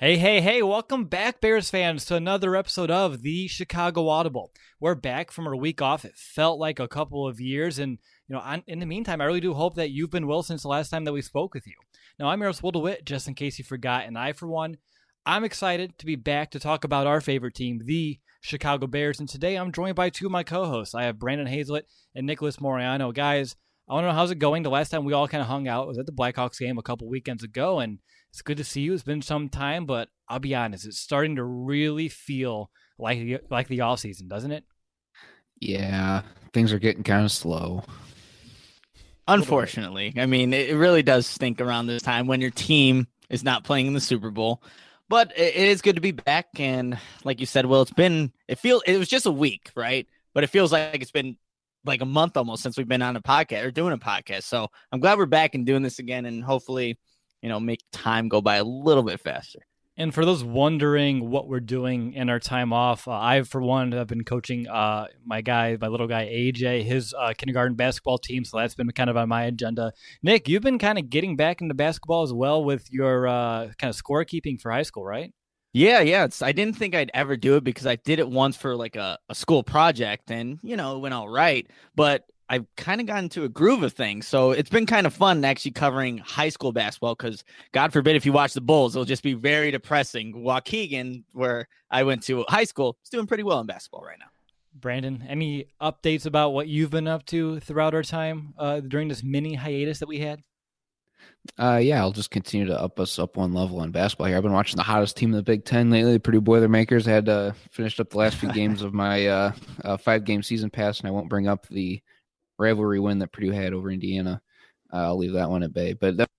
Hey, hey, hey, welcome back, Bears fans, to another episode of the Chicago Audible. We're back from our week off. It felt like a couple of years. And, you know, in the meantime, I really do hope that you've been well since the last time that we spoke with you. Now, I'm Eros DeWitt, just in case you forgot. And I, for one, I'm excited to be back to talk about our favorite team, the Chicago Bears. And today I'm joined by two of my co hosts. I have Brandon Hazlett and Nicholas Moriano. Guys, I want to know how's it going. The last time we all kind of hung out was at the Blackhawks game a couple weekends ago. And, it's good to see you. It's been some time, but I'll be honest, it's starting to really feel like like the off season, doesn't it? Yeah, things are getting kind of slow. Unfortunately, I mean, it really does stink around this time when your team is not playing in the Super Bowl. But it is good to be back, and like you said, well, it's been it feel it was just a week, right? But it feels like it's been like a month almost since we've been on a podcast or doing a podcast. So I'm glad we're back and doing this again, and hopefully you know, make time go by a little bit faster. And for those wondering what we're doing in our time off, uh, I, for one, have been coaching uh, my guy, my little guy AJ, his uh, kindergarten basketball team. So that's been kind of on my agenda. Nick, you've been kind of getting back into basketball as well with your uh, kind of scorekeeping for high school, right? Yeah, yeah. It's, I didn't think I'd ever do it because I did it once for like a, a school project and, you know, it went all right. But I've kind of gotten into a groove of things. So it's been kind of fun actually covering high school basketball because God forbid if you watch the Bulls, it'll just be very depressing. Waukegan, where I went to high school, is doing pretty well in basketball right now. Brandon, any updates about what you've been up to throughout our time uh, during this mini hiatus that we had? Uh, yeah, I'll just continue to up us up one level in basketball here. I've been watching the hottest team in the Big Ten lately, the Purdue Boilermakers. I had uh, finished up the last few games of my uh, uh, five game season pass, and I won't bring up the rivalry win that Purdue had over Indiana. Uh, I'll leave that one at bay. But that-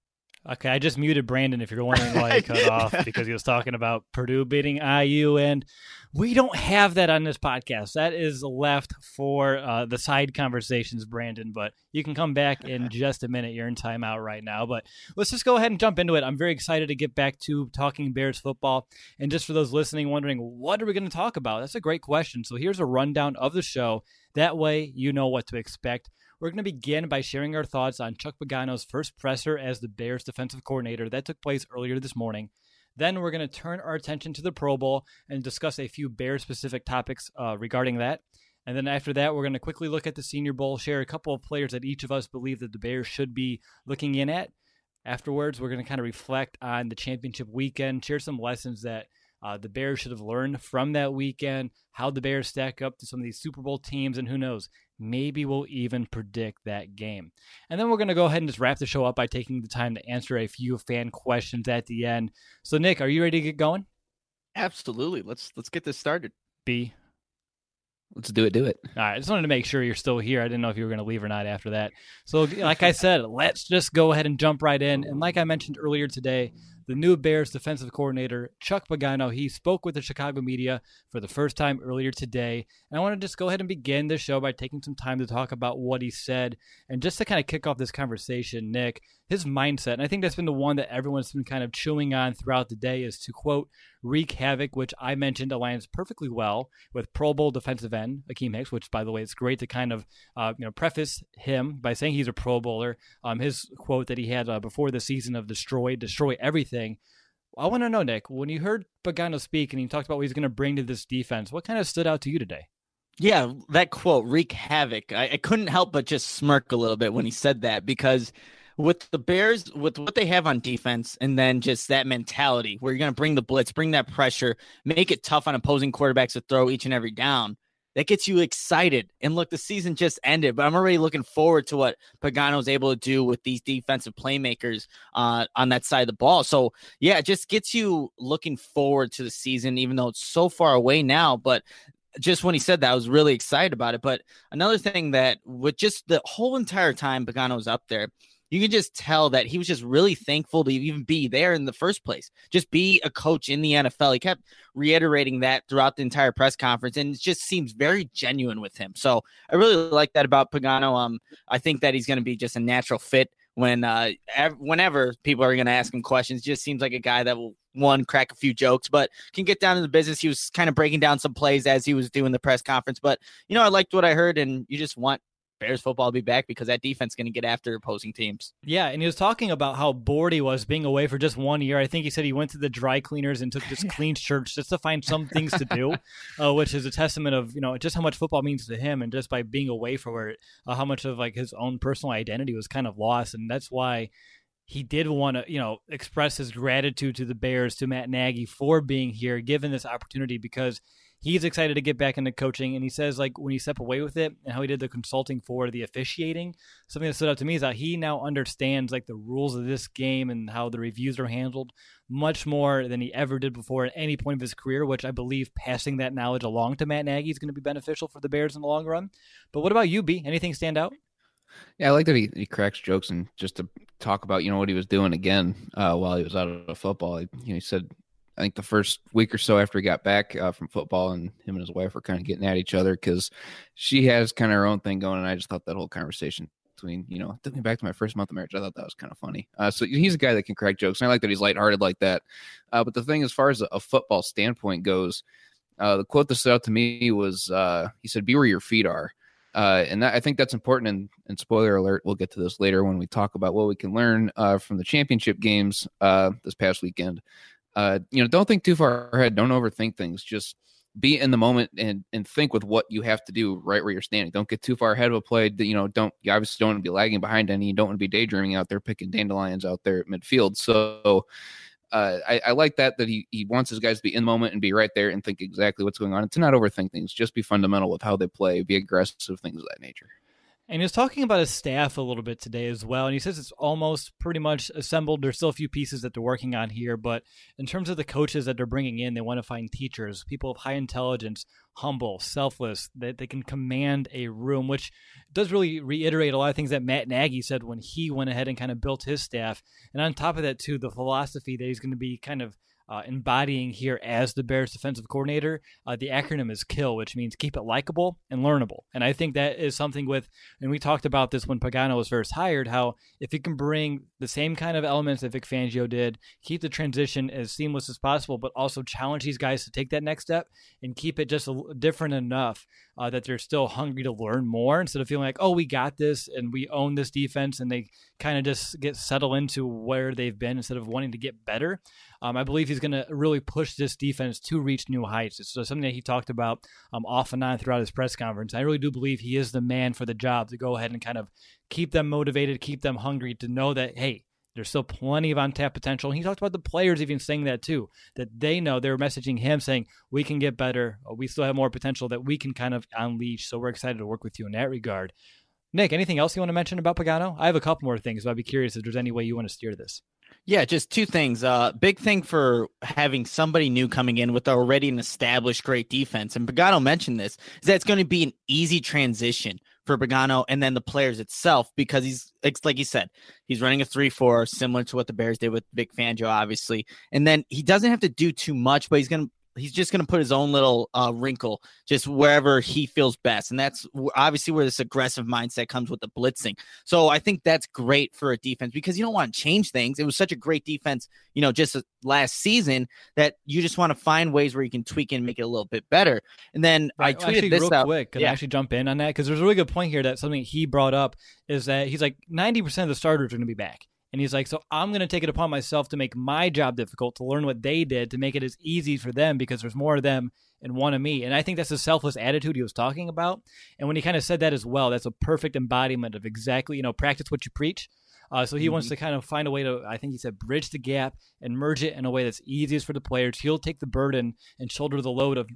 okay, I just muted Brandon. If you're wondering why he cut off, because he was talking about Purdue beating IU, and we don't have that on this podcast. That is left for uh, the side conversations, Brandon. But you can come back in just a minute. You're in timeout right now. But let's just go ahead and jump into it. I'm very excited to get back to talking Bears football. And just for those listening, wondering what are we going to talk about? That's a great question. So here's a rundown of the show that way, you know what to expect. We're going to begin by sharing our thoughts on Chuck Pagano's first presser as the Bears defensive coordinator that took place earlier this morning. Then we're going to turn our attention to the Pro Bowl and discuss a few Bears specific topics uh, regarding that. And then after that, we're going to quickly look at the Senior Bowl, share a couple of players that each of us believe that the Bears should be looking in at. Afterwards, we're going to kind of reflect on the championship weekend, share some lessons that uh, the Bears should have learned from that weekend, how the Bears stack up to some of these Super Bowl teams, and who knows, maybe we'll even predict that game. And then we're going to go ahead and just wrap the show up by taking the time to answer a few fan questions at the end. So, Nick, are you ready to get going? Absolutely. Let's let's get this started. B. Let's do it. Do it. All right. I just wanted to make sure you're still here. I didn't know if you were going to leave or not after that. So, like I said, let's just go ahead and jump right in. And like I mentioned earlier today, the new Bears defensive coordinator, Chuck Pagano. He spoke with the Chicago media for the first time earlier today. And I want to just go ahead and begin this show by taking some time to talk about what he said. And just to kind of kick off this conversation, Nick, his mindset, and I think that's been the one that everyone's been kind of chewing on throughout the day, is to quote, wreak havoc, which I mentioned aligns perfectly well with Pro Bowl defensive end Akiem Hicks, which, by the way, it's great to kind of uh, you know preface him by saying he's a Pro Bowler. Um, his quote that he had uh, before the season of destroy, destroy everything I want to know, Nick, when you heard Pagano speak and he talked about what he's going to bring to this defense, what kind of stood out to you today? Yeah, that quote, wreak havoc. I, I couldn't help but just smirk a little bit when he said that because with the Bears, with what they have on defense, and then just that mentality where you're going to bring the blitz, bring that pressure, make it tough on opposing quarterbacks to throw each and every down that gets you excited. And look, the season just ended, but I'm already looking forward to what Pagano is able to do with these defensive playmakers uh, on that side of the ball. So, yeah, it just gets you looking forward to the season, even though it's so far away now. But just when he said that, I was really excited about it. But another thing that with just the whole entire time Pagano was up there, you can just tell that he was just really thankful to even be there in the first place. Just be a coach in the NFL. He kept reiterating that throughout the entire press conference, and it just seems very genuine with him. So I really like that about Pagano. Um, I think that he's going to be just a natural fit when uh ev- whenever people are going to ask him questions. Just seems like a guy that will one crack a few jokes, but can get down to the business. He was kind of breaking down some plays as he was doing the press conference, but you know I liked what I heard, and you just want Bears football will be back because that defense is going to get after opposing teams. Yeah, and he was talking about how bored he was being away for just one year. I think he said he went to the dry cleaners and took just clean shirts just to find some things to do, uh, which is a testament of you know just how much football means to him, and just by being away for it, uh, how much of like his own personal identity was kind of lost, and that's why he did want to, you know, express his gratitude to the Bears, to Matt Nagy for being here, given this opportunity, because he's excited to get back into coaching. And he says, like, when he stepped away with it and how he did the consulting for the officiating, something that stood out to me is that he now understands, like, the rules of this game and how the reviews are handled much more than he ever did before at any point of his career, which I believe passing that knowledge along to Matt Nagy is going to be beneficial for the Bears in the long run. But what about you, B? Anything stand out? Yeah, I like that he, he cracks jokes and just to talk about you know what he was doing again uh, while he was out of football. He, you know, he said I think the first week or so after he got back uh, from football, and him and his wife were kind of getting at each other because she has kind of her own thing going, and I just thought that whole conversation between you know thinking back to my first month of marriage, I thought that was kind of funny. Uh, so he's a guy that can crack jokes, and I like that he's lighthearted like that. Uh, but the thing, as far as a, a football standpoint goes, uh, the quote that stood out to me was uh, he said, "Be where your feet are." Uh, and that, I think that's important. And, and, spoiler alert, we'll get to this later when we talk about what we can learn uh, from the championship games uh, this past weekend uh, you know, don't think too far ahead. Don't overthink things. Just be in the moment and and think with what you have to do right where you're standing. Don't get too far ahead of a play. You know, don't you obviously don't want to be lagging behind any. You don't want to be daydreaming out there picking dandelions out there at midfield. So. Uh, I, I, like that that he, he wants his guys to be in the moment and be right there and think exactly what's going on and to not overthink things. Just be fundamental with how they play, be aggressive, things of that nature. And he was talking about his staff a little bit today as well. And he says it's almost pretty much assembled. There's still a few pieces that they're working on here, but in terms of the coaches that they're bringing in, they want to find teachers, people of high intelligence, humble, selfless, that they can command a room, which does really reiterate a lot of things that Matt Nagy said when he went ahead and kind of built his staff. And on top of that, too, the philosophy that he's going to be kind of uh, embodying here as the Bears defensive coordinator. Uh, the acronym is KILL, which means keep it likable and learnable. And I think that is something with, and we talked about this when Pagano was first hired, how if you can bring the same kind of elements that Vic Fangio did, keep the transition as seamless as possible, but also challenge these guys to take that next step and keep it just different enough uh, that they're still hungry to learn more instead of feeling like, oh, we got this and we own this defense, and they kind of just get settled into where they've been instead of wanting to get better. Um, I believe he's going to really push this defense to reach new heights. It's something that he talked about um, off and on throughout his press conference. I really do believe he is the man for the job to go ahead and kind of keep them motivated, keep them hungry to know that, hey, there's still plenty of untapped potential. And he talked about the players even saying that too, that they know they're messaging him saying, we can get better. We still have more potential that we can kind of unleash. So we're excited to work with you in that regard. Nick, anything else you want to mention about Pagano? I have a couple more things, but I'd be curious if there's any way you want to steer this. Yeah, just two things. Uh, big thing for having somebody new coming in with already an established great defense, and Pagano mentioned this, is that it's going to be an easy transition for Pagano and then the players itself because he's it's like he said, he's running a three-four similar to what the Bears did with Vic Fangio, obviously, and then he doesn't have to do too much, but he's going to he's just going to put his own little uh, wrinkle just wherever he feels best, and that's obviously where this aggressive mindset comes with the blitzing. So I think that's great for a defense because you don't want to change things. It was such a great defense, you know, just last season that you just want to find ways where you can tweak and make it a little bit better. And then right. I tweeted actually, this real out. quick. Can yeah. I actually jump in on that? Because there's a really good point here that something he brought up is that he's like 90% of the starters are going to be back. And he's like, so I'm going to take it upon myself to make my job difficult, to learn what they did, to make it as easy for them because there's more of them and one of me. And I think that's the selfless attitude he was talking about. And when he kind of said that as well, that's a perfect embodiment of exactly, you know, practice what you preach. Uh, so he mm-hmm. wants to kind of find a way to, I think he said, bridge the gap and merge it in a way that's easiest for the players. He'll take the burden and shoulder the load of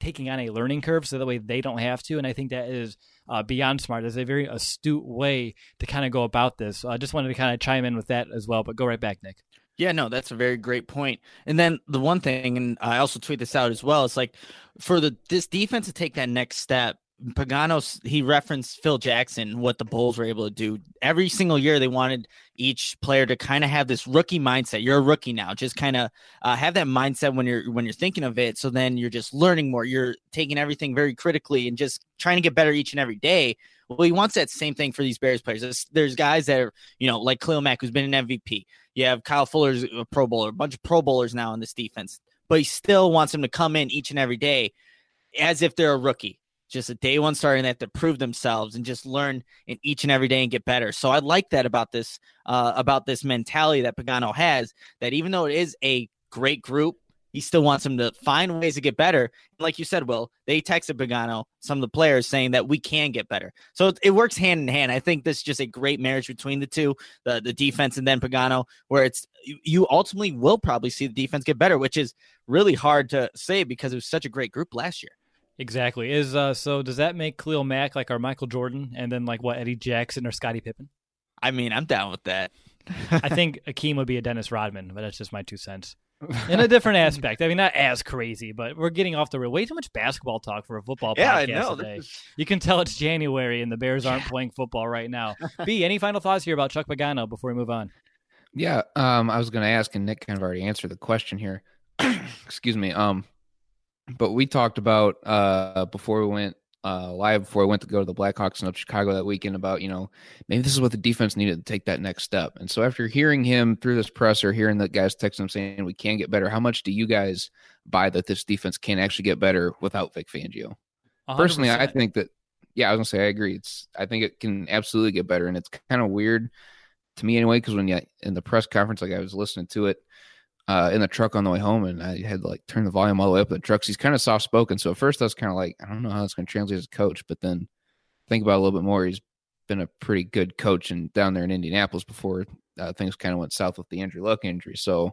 taking on a learning curve so that way they don't have to. And I think that is uh, beyond smart. It's a very astute way to kind of go about this. So I just wanted to kind of chime in with that as well, but go right back, Nick. Yeah, no, that's a very great point. And then the one thing, and I also tweet this out as well, it's like for the this defense to take that next step, Pagano, he referenced Phil Jackson, what the Bulls were able to do. Every single year, they wanted each player to kind of have this rookie mindset. You're a rookie now. Just kind of uh, have that mindset when you're when you're thinking of it. So then you're just learning more. You're taking everything very critically and just trying to get better each and every day. Well, he wants that same thing for these Bears players. There's, there's guys that are, you know, like Khalil Mack, who's been an MVP. You have Kyle Fuller's a Pro Bowler, a bunch of Pro Bowlers now in this defense, but he still wants them to come in each and every day as if they're a rookie just a day one starter and they have to prove themselves and just learn in each and every day and get better. So I like that about this uh, about this mentality that Pagano has. That even though it is a great group, he still wants them to find ways to get better. Like you said, Will, they texted Pagano, some of the players, saying that we can get better. So it, it works hand in hand. I think this is just a great marriage between the two, the the defense and then Pagano, where it's you ultimately will probably see the defense get better, which is really hard to say because it was such a great group last year. Exactly. Is uh so does that make Khalil Mack like our Michael Jordan and then like what Eddie Jackson or Scottie Pippen? I mean, I'm down with that. I think Akiem would be a Dennis Rodman, but that's just my two cents. In a different aspect. I mean, not as crazy, but we're getting off the real. Way too much basketball talk for a football yeah, podcast I know. today. Is... You can tell it's January and the Bears aren't yeah. playing football right now. B, any final thoughts here about Chuck Pagano before we move on? Yeah, um, I was going to ask, and Nick kind of already answered the question here. Excuse me. Um, but we talked about uh, before we went uh, live before I went to go to the Blackhawks in Chicago that weekend about you know maybe this is what the defense needed to take that next step. And so after hearing him through this presser, hearing the guys text him saying we can get better, how much do you guys buy that this defense can actually get better without Vic Fangio? 100%. Personally, I think that yeah, I was gonna say I agree. It's I think it can absolutely get better, and it's kind of weird to me anyway because when you in the press conference, like I was listening to it uh, in the truck on the way home, and I had to like turn the volume all the way up in the trucks. He's kind of soft spoken, so at first I was kind of like, I don't know how that's going to translate as a coach, but then think about a little bit more. He's been a pretty good coach and down there in Indianapolis before uh, things kind of went south with the Andrew Luck injury. So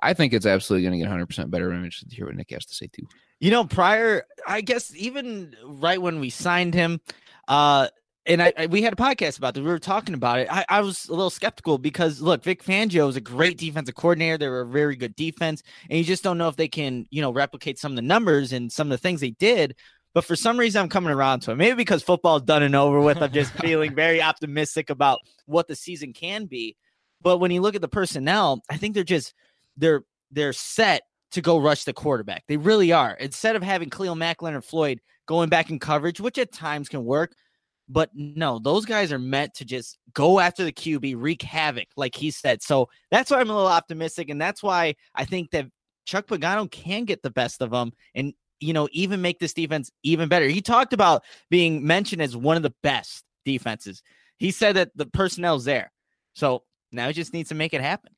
I think it's absolutely going to get 100 percent better. I'm interested to hear what Nick has to say too. You know, prior, I guess even right when we signed him, uh, and I, I, we had a podcast about this. We were talking about it. I, I, was a little skeptical because look, Vic Fangio is a great defensive coordinator. They were a very good defense, and you just don't know if they can, you know, replicate some of the numbers and some of the things they did. But for some reason, I'm coming around to it. Maybe because football's done and over with. I'm just feeling very optimistic about what the season can be. But when you look at the personnel, I think they're just they're they're set to go rush the quarterback. They really are. Instead of having Khalil Mack, Leonard Floyd going back in coverage, which at times can work, but no, those guys are meant to just go after the QB, wreak havoc, like he said. So that's why I'm a little optimistic. And that's why I think that Chuck Pagano can get the best of them and, you know, even make this defense even better. He talked about being mentioned as one of the best defenses. He said that the personnel's there. So now he just needs to make it happen.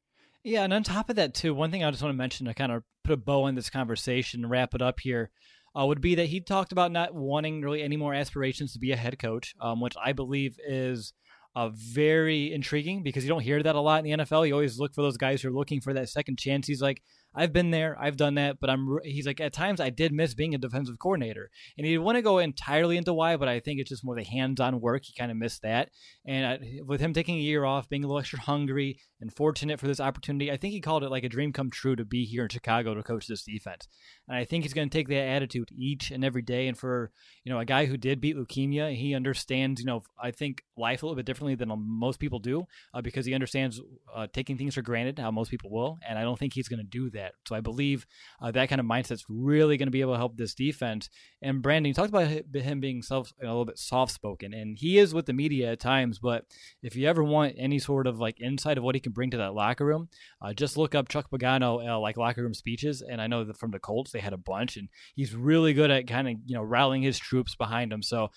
Yeah. And on top of that, too, one thing I just want to mention to kind of put a bow in this conversation and wrap it up here uh, would be that he talked about not wanting really any more aspirations to be a head coach, um, which I believe is uh, very intriguing because you don't hear that a lot in the NFL. You always look for those guys who are looking for that second chance. He's like, I've been there, I've done that, but I'm. He's like, at times I did miss being a defensive coordinator, and he didn't want to go entirely into why, but I think it's just more the hands-on work. He kind of missed that, and I, with him taking a year off, being a little extra hungry and fortunate for this opportunity, I think he called it like a dream come true to be here in Chicago to coach this defense, and I think he's going to take that attitude each and every day. And for you know a guy who did beat leukemia, he understands you know I think life a little bit differently than most people do uh, because he understands uh, taking things for granted how most people will, and I don't think he's going to do that. So I believe uh, that kind of mindset's really going to be able to help this defense. And Brandon, you talked about him being self a little bit soft spoken, and he is with the media at times. But if you ever want any sort of like insight of what he can bring to that locker room, uh, just look up Chuck Pagano uh, like locker room speeches. And I know that from the Colts they had a bunch, and he's really good at kind of you know rallying his troops behind him. So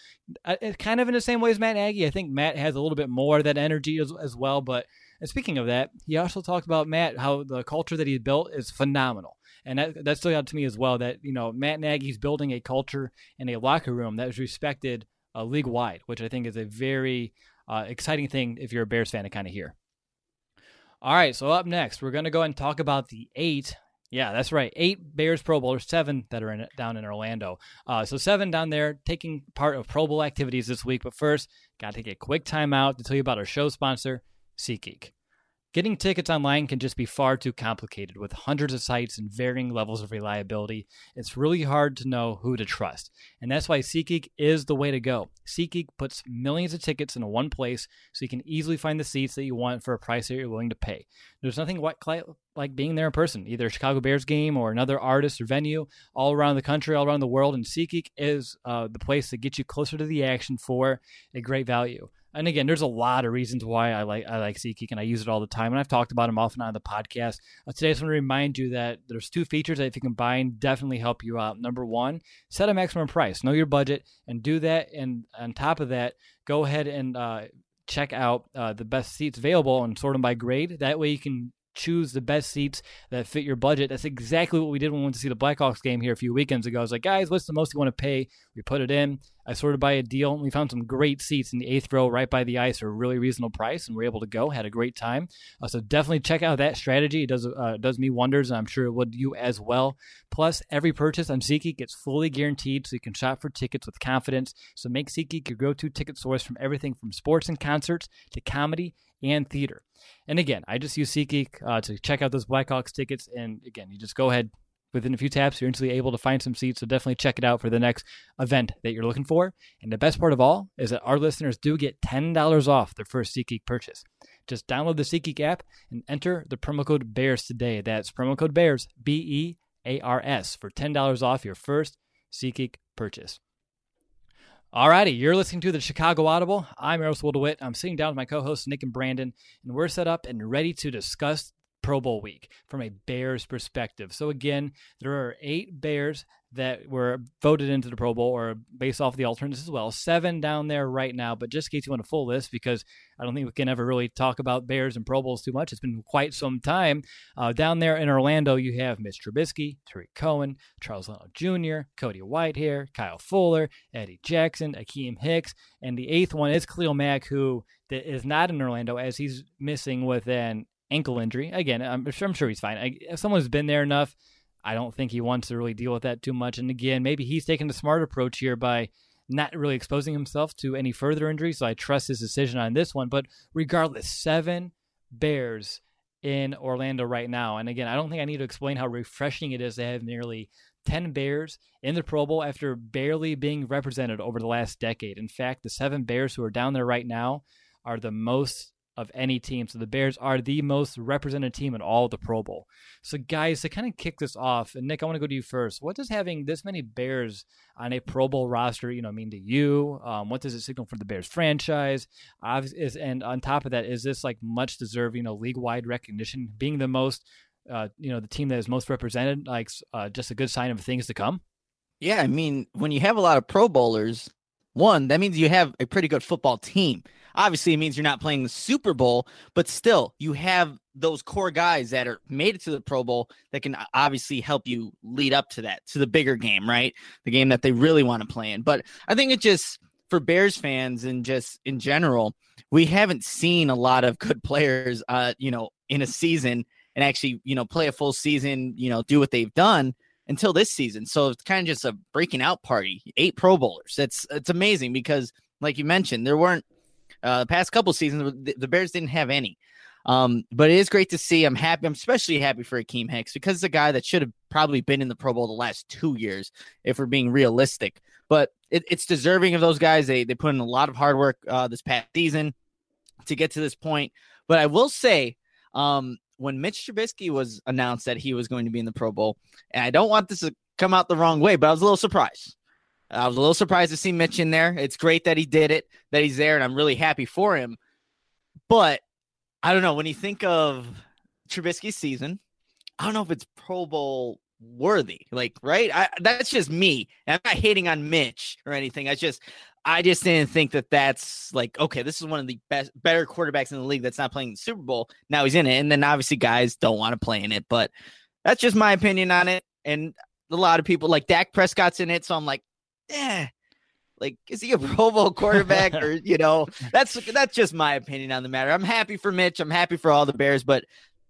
uh, kind of in the same way as Matt Nagy, I think Matt has a little bit more of that energy as, as well, but And speaking of that, he also talked about Matt how the culture that he's built is phenomenal. And that, that stood out to me as well that, you know, Matt Nagy's building a culture and a locker room that is respected uh, league wide, which I think is a very uh, exciting thing if you're a Bears fan to kind of hear. All right, so up next, we're going to go and talk about the eight. Yeah, that's right. Eight Bears Pro Bowlers, seven that are in, down in Orlando. Uh, so seven down there taking part of Pro Bowl activities this week. But first, got to take a quick time out to tell you about our show sponsor, SeatGeek. Getting tickets online can just be far too complicated with hundreds of sites and varying levels of reliability. It's really hard to know who to trust. And that's why SeatGeek is the way to go. SeatGeek puts millions of tickets in one place so you can easily find the seats that you want for a price that you're willing to pay. There's nothing like being there in person, either a Chicago Bears game or another artist or venue all around the country, all around the world. And SeatGeek is uh, the place to get you closer to the action for a great value and again, there's a lot of reasons why I like I like SeatGeek and I use it all the time. And I've talked about them often on the podcast. Uh, today, I just want to remind you that there's two features that if you combine definitely help you out. Number one, set a maximum price, know your budget, and do that. And on top of that, go ahead and uh, check out uh, the best seats available and sort them by grade. That way, you can choose the best seats that fit your budget. That's exactly what we did when we went to see the Blackhawks game here a few weekends ago. I was like, guys, what's the most you want to pay? We put it in. I sorted by a deal, and we found some great seats in the eighth row right by the ice for a really reasonable price, and we are able to go. Had a great time. Uh, so definitely check out that strategy. It does uh, does me wonders, and I'm sure it would you as well. Plus, every purchase on SeatGeek gets fully guaranteed, so you can shop for tickets with confidence. So make SeatGeek your go-to ticket source from everything from sports and concerts to comedy and theater. And again, I just use SeatGeek uh, to check out those Blackhawks tickets. And again, you just go ahead, within a few taps, you're instantly able to find some seats. So definitely check it out for the next event that you're looking for. And the best part of all is that our listeners do get $10 off their first SeatGeek purchase. Just download the SeatGeek app and enter the promo code BEARS today. That's promo code BEARS, B E A R S, for $10 off your first SeatGeek purchase. Alrighty, you're listening to the Chicago Audible. I'm Eros DeWitt. I'm sitting down with my co-hosts Nick and Brandon, and we're set up and ready to discuss Pro Bowl week from a Bears perspective. So again, there are eight Bears that were voted into the Pro Bowl or based off the alternates as well. Seven down there right now, but just in case you want a full list, because I don't think we can ever really talk about Bears and Pro Bowls too much. It's been quite some time. Uh, down there in Orlando, you have Mitch Trubisky, Tarik Cohen, Charles Leno Jr., Cody Whitehair, Kyle Fuller, Eddie Jackson, Akiem Hicks, and the eighth one is Khalil Mack, who is not in Orlando as he's missing with an ankle injury. Again, I'm sure, I'm sure he's fine. I, if someone's been there enough, I don't think he wants to really deal with that too much. And again, maybe he's taking the smart approach here by not really exposing himself to any further injury. So I trust his decision on this one. But regardless, seven Bears in Orlando right now. And again, I don't think I need to explain how refreshing it is to have nearly 10 Bears in the Pro Bowl after barely being represented over the last decade. In fact, the seven Bears who are down there right now are the most of any team. So the Bears are the most represented team in all the Pro Bowl. So, guys, to kind of kick this off, and Nick, I want to go to you first. What does having this many Bears on a Pro Bowl roster, you know, mean to you? Um, what does it signal for the Bears franchise? Is, and on top of that, is this like much deserving, you know, league wide recognition, being the most, uh, you know, the team that is most represented, like uh, just a good sign of things to come? Yeah, I mean, when you have a lot of Pro Bowlers, one, that means you have a pretty good football team. Obviously, it means you're not playing the Super Bowl, but still, you have those core guys that are made it to the Pro Bowl that can obviously help you lead up to that, to the bigger game, right? The game that they really want to play in. But I think it just, for Bears fans and just in general, we haven't seen a lot of good players, uh, you know, in a season and actually, you know, play a full season, you know, do what they've done until this season. So it's kind of just a breaking out party. Eight Pro Bowlers. It's it's amazing because, like you mentioned, there weren't uh, the past couple seasons, the, Bears didn't have any. Um, but it is great to see. I'm happy. I'm especially happy for Akiem Hicks because it's a guy that should have probably been in the Pro Bowl the last two years, if we're being realistic. But it, it's deserving of those guys. They they put in a lot of hard work uh, this past season to get to this point. But I will say, um, when Mitch Trubisky was announced that he was going to be in the Pro Bowl, and I don't want this to come out the wrong way, but I was a little surprised. I was a little surprised to see Mitch in there. It's great that he did it, that he's there, and I'm really happy for him. But I don't know when you think of Trubisky's season. I don't know if it's Pro Bowl worthy. Like, right? I, that's just me. I'm not hating on Mitch or anything. I just, I just didn't think that that's like, okay, this is one of the best, better quarterbacks in the league that's not playing the Super Bowl. Now he's in it. And then obviously guys don't want to play in it, but that's just my opinion on it. And a lot of people like Dak Prescott's in it. So I'm like, eh, like, is he a Pro Bowl quarterback or, you know, that's, that's just my opinion on the matter. I'm happy for Mitch. I'm happy for all the Bears, but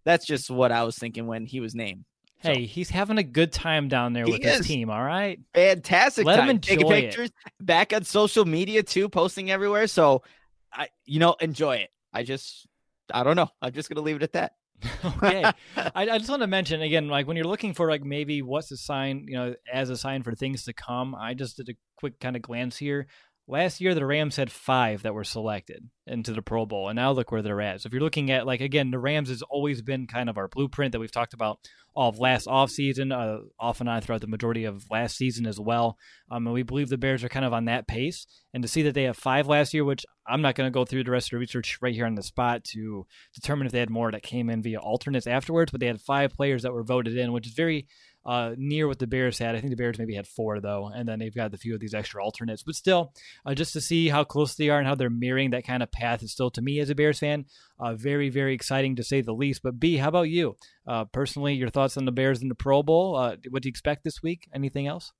that's just what I was thinking when he was named. Hey, so, he's having a good time down there with his team. All right, fantastic. Let time. him enjoy Taking pictures, it. back on social media too, posting everywhere. So, I, you know, enjoy it. I just, I don't know. I'm just gonna leave it at that. okay, I, I, just want to mention again, like when you're looking for like maybe what's a sign, you know, as a sign for things to come. I just did a quick kind of glance here. Last year, the Rams had five that were selected into the Pro Bowl, and now look where they're at. So if you're looking at like again, the Rams has always been kind of our blueprint that we've talked about all of last offseason, uh, off and on throughout the majority of last season as well. Um, and we believe the Bears are kind of on that pace. And to see that they have five last year, which I'm not going to go through the rest of the research right here on the spot to determine if they had more that came in via alternates afterwards, but they had five players that were voted in, which is very uh, near what the Bears had. I think the Bears maybe had four though, and then they've got a few of these extra alternates. But still, uh, just to see how close they are and how they're mirroring that kind of path is still to me as a Bears fan uh, very very exciting to say the least. But B, how about you? Uh, personally, your thoughts on the Bears in the Pro Bowl? Uh, what do you expect this week? Anything else?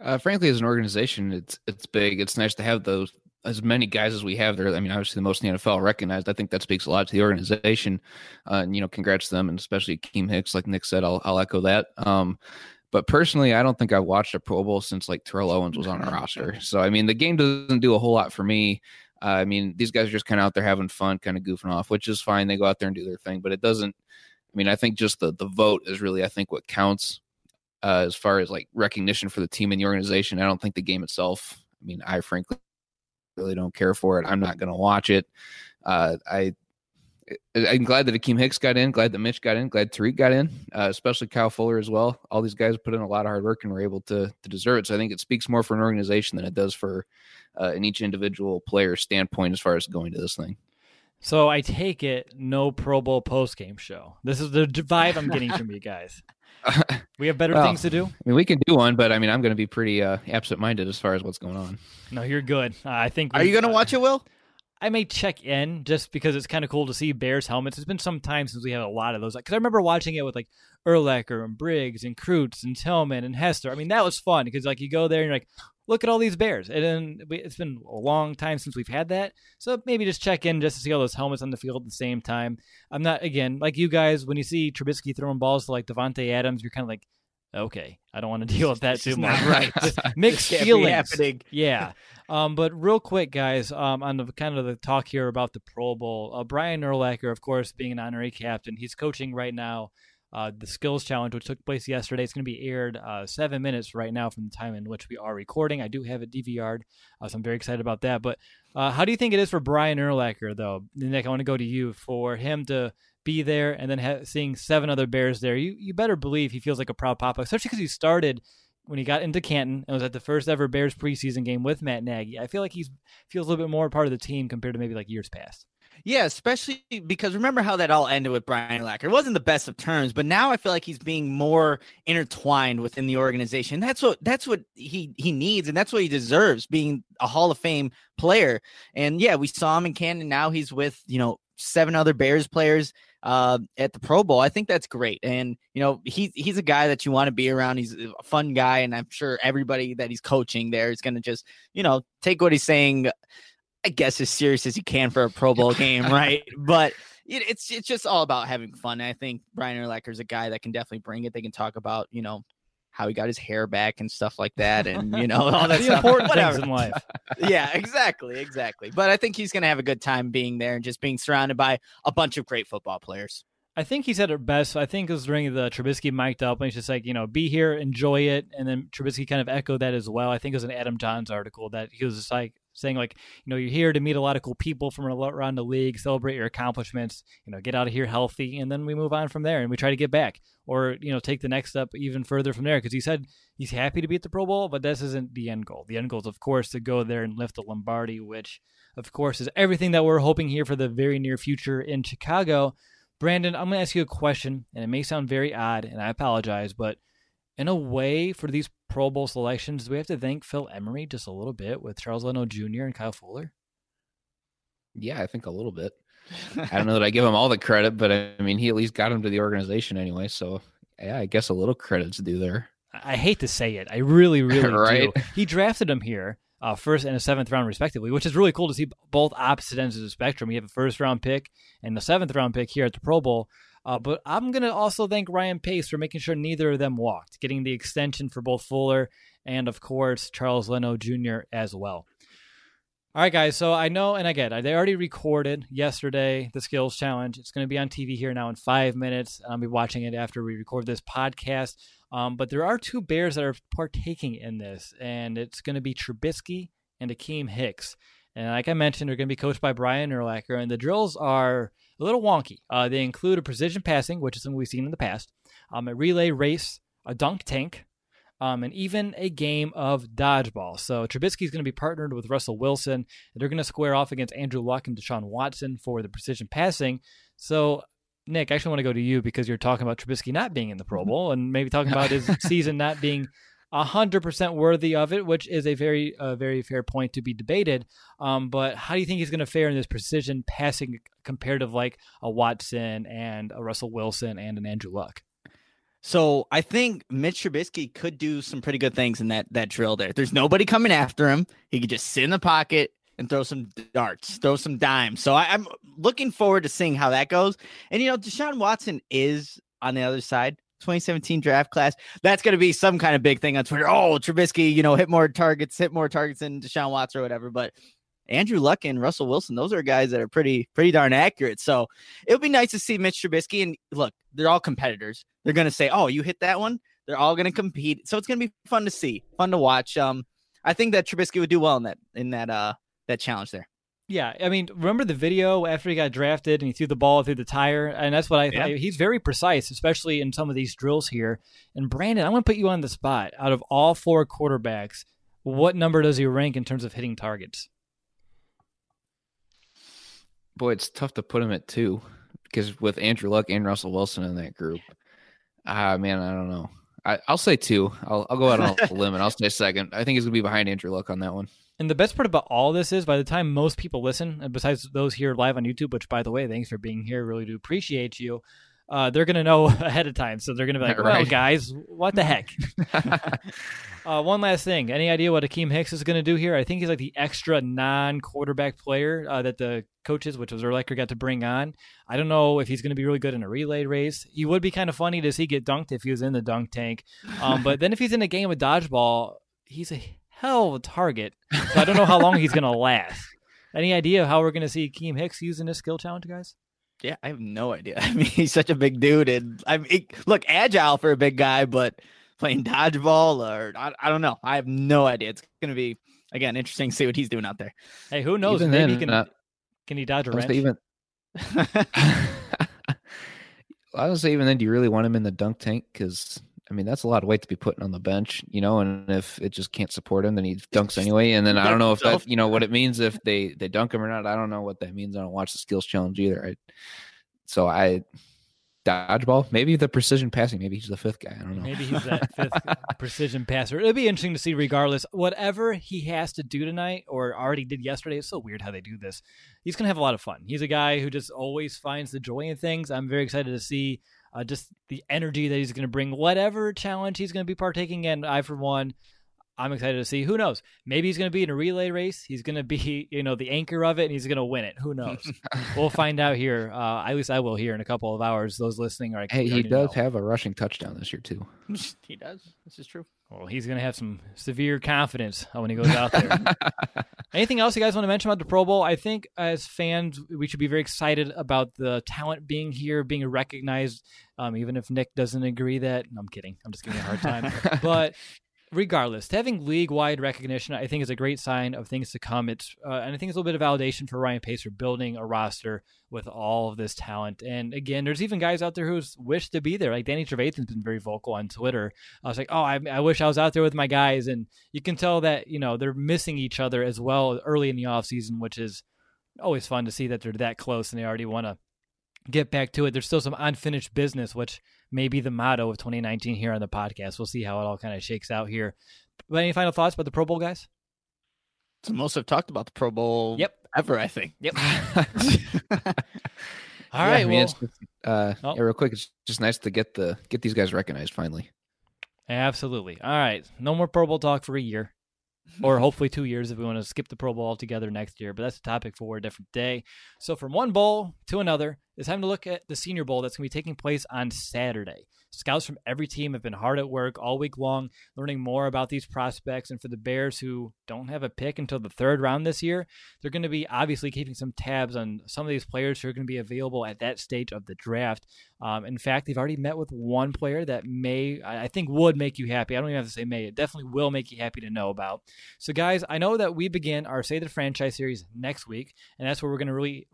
Uh, frankly, as an organization, it's it's big. It's nice to have those as many guys as we have there. I mean, obviously the most in the NFL recognized. I think that speaks a lot to the organization. Uh, and you know, congrats to them, and especially Keem Hicks. Like Nick said, I'll, I'll echo that. Um, but personally, I don't think I've watched a Pro Bowl since like Terrell Owens was on our roster. So I mean, the game doesn't do a whole lot for me. Uh, I mean, these guys are just kind of out there having fun, kind of goofing off, which is fine. They go out there and do their thing, but it doesn't. I mean, I think just the the vote is really, I think, what counts uh, as far as like recognition for the team and the organization. I don't think the game itself. I mean, I frankly really don't care for it. I'm not going to watch it. Uh, I I'm glad that Akiem Hicks got in. Glad that Mitch got in. Glad Tarik got in, uh, especially Kyle Fuller as well. All these guys put in a lot of hard work and were able to to deserve it. So I think it speaks more for an organization than it does for uh, in each individual player standpoint as far as going to this thing. So I take it no Pro Bowl post game show. This is the vibe I'm getting from you guys. We have better well, things to do. I mean, we can do one, but I mean, I'm going to be pretty uh, absent minded as far as what's going on. No, you're good. Uh, I think. Are you going to uh, watch it, Will? I may check in just because it's kind of cool to see Bears helmets. It's been some time since we had a lot of those. Because I remember watching it with like Urlacher and Briggs and Kreutz and Tillman and Hester. I mean, that was fun because like you go there and you're like, look at all these Bears. And then we, it's been a long time since we've had that. So maybe just check in just to see all those helmets on the field at the same time. I'm not, again, like you guys, when you see Trubisky throwing balls to like Davante Adams, you're kind of like, okay, I don't want to deal with that too much. right. Mixed feelings. Yeah. Um, but real quick, guys, um, on the kind of the talk here about the Pro Bowl, uh, Brian Urlacher, of course, being an honorary captain, he's coaching right now. Uh, the skills challenge, which took place yesterday, It's going to be aired uh, seven minutes right now from the time in which we are recording. I do have it DVR'd, uh, so I'm very excited about that. But uh, how do you think it is for Brian Urlacher, though? Nick, I want to go to you for him to be there and then ha- seeing seven other Bears there. You you better believe he feels like a proud papa, especially because he started when he got into Canton and was at the first ever Bears preseason game with Matt Nagy. I feel like he feels a little bit more part of the team compared to maybe like years past. Yeah, especially because remember how that all ended with Brian Urlacher. It wasn't the best of terms, but now I feel like he's being more intertwined within the organization. That's what that's what he he needs, and that's what he deserves, being a Hall of Fame player. And yeah, we saw him in Canton. Now he's with you know seven other Bears players uh, at the Pro Bowl. I think that's great. And, you know, he's he's a guy that you want to be around. He's a fun guy. And I'm sure everybody that he's coaching there is going to just, you know, take what he's saying, I guess, as serious as you can for a Pro Bowl game, right? But it's it's just all about having fun. I think Brian Urlacher is a guy that can definitely bring it. They can talk about, you know, how he got his hair back and stuff like that, and you know all that important things in life. yeah, exactly, exactly. But I think he's going to have a good time being there and just being surrounded by a bunch of great football players. I think he said it best. I think it was during the Trubisky mic'd up, and he's just like, you know, be here, enjoy it, and then Trubisky kind of echoed that as well. I think it was an Adam Jahns article that he was just like, saying like, you know, you're here to meet a lot of cool people from around the league, celebrate your accomplishments, you know, get out of here healthy, and then we move on from there and we try to get back or you know take the next step even further from there because he said he's happy to be at the Pro Bowl, but this isn't the end goal. The end goal is of course to go there and lift the Lombardi, which of course is everything that we're hoping here for the very near future in Chicago. Brandon, I'm going to ask you a question, and it may sound very odd, and I apologize, but in a way, for these Pro Bowl selections, do we have to thank Phil Emery just a little bit with Charles Leno Jr. and Kyle Fuller? Yeah, I think a little bit. I don't know that I give him all the credit, but I mean, he at least got him to the organization anyway. So, yeah, I guess a little credit's due there. I hate to say it. I really, really right? do. He drafted him here, uh, first and a seventh round, respectively, which is really cool to see both opposite ends of the spectrum. We have a first round pick and the seventh round pick here at the Pro Bowl. Uh, but I'm going to also thank Ryan Pace for making sure neither of them walked, getting the extension for both Fuller and, of course, Charles Leno Jr. as well. All right, guys. So I know, and again, they already recorded yesterday the skills challenge. It's going to be on TV here now in five minutes. I'll be watching it after we record this podcast. Um, but there are two Bears that are partaking in this, and it's going to be Trubisky and Akiem Hicks. And like I mentioned, they're going to be coached by Brian Urlacher, and the drills are a little wonky. Uh, they include a precision passing, which is something we've seen in the past, um, a relay race, a dunk tank, um, and even a game of dodgeball. So Trubisky is going to be partnered with Russell Wilson. They're going to square off against Andrew Luck and Deshaun Watson for the precision passing. So Nick, I actually want to go to you because you're talking about Trubisky not being in the Pro Bowl and maybe talking about his season not being hundred percent worthy of it, which is a very, uh, very fair point to be debated. Um, but how do you think he's going to fare in this precision passing comparative like a Watson and a Russell Wilson and an Andrew Luck? So I think Mitch Trubisky could do some pretty good things in that that drill there. There's nobody coming after him. He could just sit in the pocket and throw some darts, throw some dimes. So I, am looking forward to seeing how that goes. And you know, Deshaun Watson is on the other side. 2017 draft class. That's going to be some kind of big thing on Twitter. Oh, Trubisky, you know, hit more targets, hit more targets than Deshaun Watson or whatever. But Andrew Luck and Russell Wilson, those are guys that are pretty, pretty darn accurate. So it'll be nice to see Mitch Trubisky. And look, they're all competitors. They're going to say, "Oh, you hit that one." They're all going to compete. So it's going to be fun to see, fun to watch. Um, I think that Trubisky would do well in that in that uh that challenge there. Yeah, I mean, remember the video after he got drafted and he threw the ball through the tire, and that's what I. Yeah. I he's very precise, especially in some of these drills here. And Brandon, I want to put you on the spot. Out of all four quarterbacks, what number does he rank in terms of hitting targets? Boy, it's tough to put him at two because with Andrew Luck and Russell Wilson in that group, ah man, I don't know. I, will say two. I'll, I'll go out on a limb and I'll say second. I think he's gonna be behind Andrew Luck on that one. And the best part about all this is by the time most people listen, and besides those here live on YouTube, which by the way, thanks for being here, really do appreciate you. Uh, they're gonna know ahead of time, so they're gonna be like, "Well, guys, what the heck?" uh, one last thing, any idea what Akiem Hicks is gonna do here? I think he's like the extra non-quarterback player uh, that the coaches, which was Urlacher, got to bring on. I don't know if he's gonna be really good in a relay race. He would be kind of funny to see get dunked if he was in the dunk tank, um, but then if he's in a game of dodgeball, he's a hell of a target. So I don't know how long he's gonna last. Any idea how we're gonna see Akiem Hicks using this skill challenge, guys? Yeah, I have no idea. I mean, he's such a big dude, and I mean, look agile for a big guy, but playing dodgeball or I, I don't know. I have no idea. It's going to be again interesting to see what he's doing out there. Hey, who knows? Even Maybe then, he can. Uh, can he dodge a wrench? Even... I would say even then, do you really want him in the dunk tank? Because I mean, that's a lot of weight to be putting on the bench, you know. And if it just can't support him, then he dunks anyway. And then I don't know if that, you know, what it means if they they dunk him or not. I don't know what that means. I don't watch the skills challenge either. I, so I dodgeball, maybe the precision passing. Maybe he's the fifth guy. I don't know. Maybe he's that fifth precision passer. It'll be interesting to see. Regardless, whatever he has to do tonight or already did yesterday, it's so weird how they do this. He's gonna have a lot of fun. He's a guy who just always finds the joy in things. I'm very excited to see uh, just the energy that he's going to bring, whatever challenge he's going to be partaking in. I, for one, I'm excited to see. Who knows? Maybe he's going to be in a relay race. He's going to be, you know, the anchor of it, and he's going to win it. Who knows? we'll find out here. Uh, at least I will here in a couple of hours. Those listening are. Hey, he does know. have a rushing touchdown this year too. he does. This is true. Well, he's going to have some severe confidence when he goes out there. Anything else you guys want to mention about the Pro Bowl? I think as fans, we should be very excited about the talent being here, being recognized. Um, even if Nick doesn't agree that, no, I'm kidding. I'm just giving you a hard time. but regardless, having league wide recognition, I think, is a great sign of things to come. It's uh, and I think it's a little bit of validation for Ryan Pace for building a roster with all of this talent. And again, there's even guys out there who's wished to be there. Like Danny Trevathan's been very vocal on Twitter. I was like, oh, I, I wish I was out there with my guys, and you can tell that you know they're missing each other as well early in the offseason, which is always fun to see that they're that close and they already want to get back to it. There's still some unfinished business, which may be the motto of 2019 here on the podcast. We'll see how it all kind of shakes out here. But any final thoughts about the Pro Bowl, guys? It's the most I've talked about the Pro Bowl yep. ever, I think. Yep. All yeah, right. I mean, well, it's, uh, oh. yeah, real quick, it's just nice to get the get these guys recognized finally. Absolutely. All right. No more Pro Bowl talk for a year. Or hopefully two years if we want to skip the Pro Bowl altogether next year. But that's a topic for a different day. So from one bowl to another, it's time to look at the Senior Bowl that's going to be taking place on Saturday. Scouts from every team have been hard at work all week long, learning more about these prospects. And for the Bears who don't have a pick until the third round this year, they're going to be obviously keeping some tabs on some of these players who are going to be available at that stage of the draft. Um, in fact, they've already met with one player that may, I think, would make you happy. I don't even have to say may, it definitely will make you happy to know about. So, guys, I know that we begin our Say the Franchise series next week, and that's where we're going to really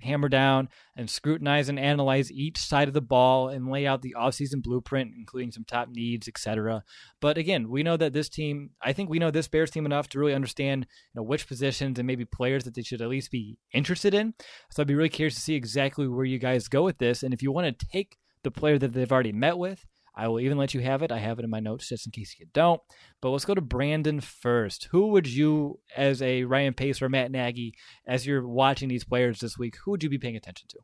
hammer down and scrutinize and analyze each side of the ball and lay out the offseason blueprint, including some top needs, etc. But again, we know that this team, I think we know this Bears team enough to really understand you know, which positions and maybe players that they should at least be interested in. So I'd be really curious to see exactly where you guys go with this. And if you want to take the player that they've already met with, I will even let you have it. I have it in my notes just in case you don't. But let's go to Brandon first. Who would you, as a Ryan Pace or Matt Nagy, as you're watching these players this week, who would you be paying attention to?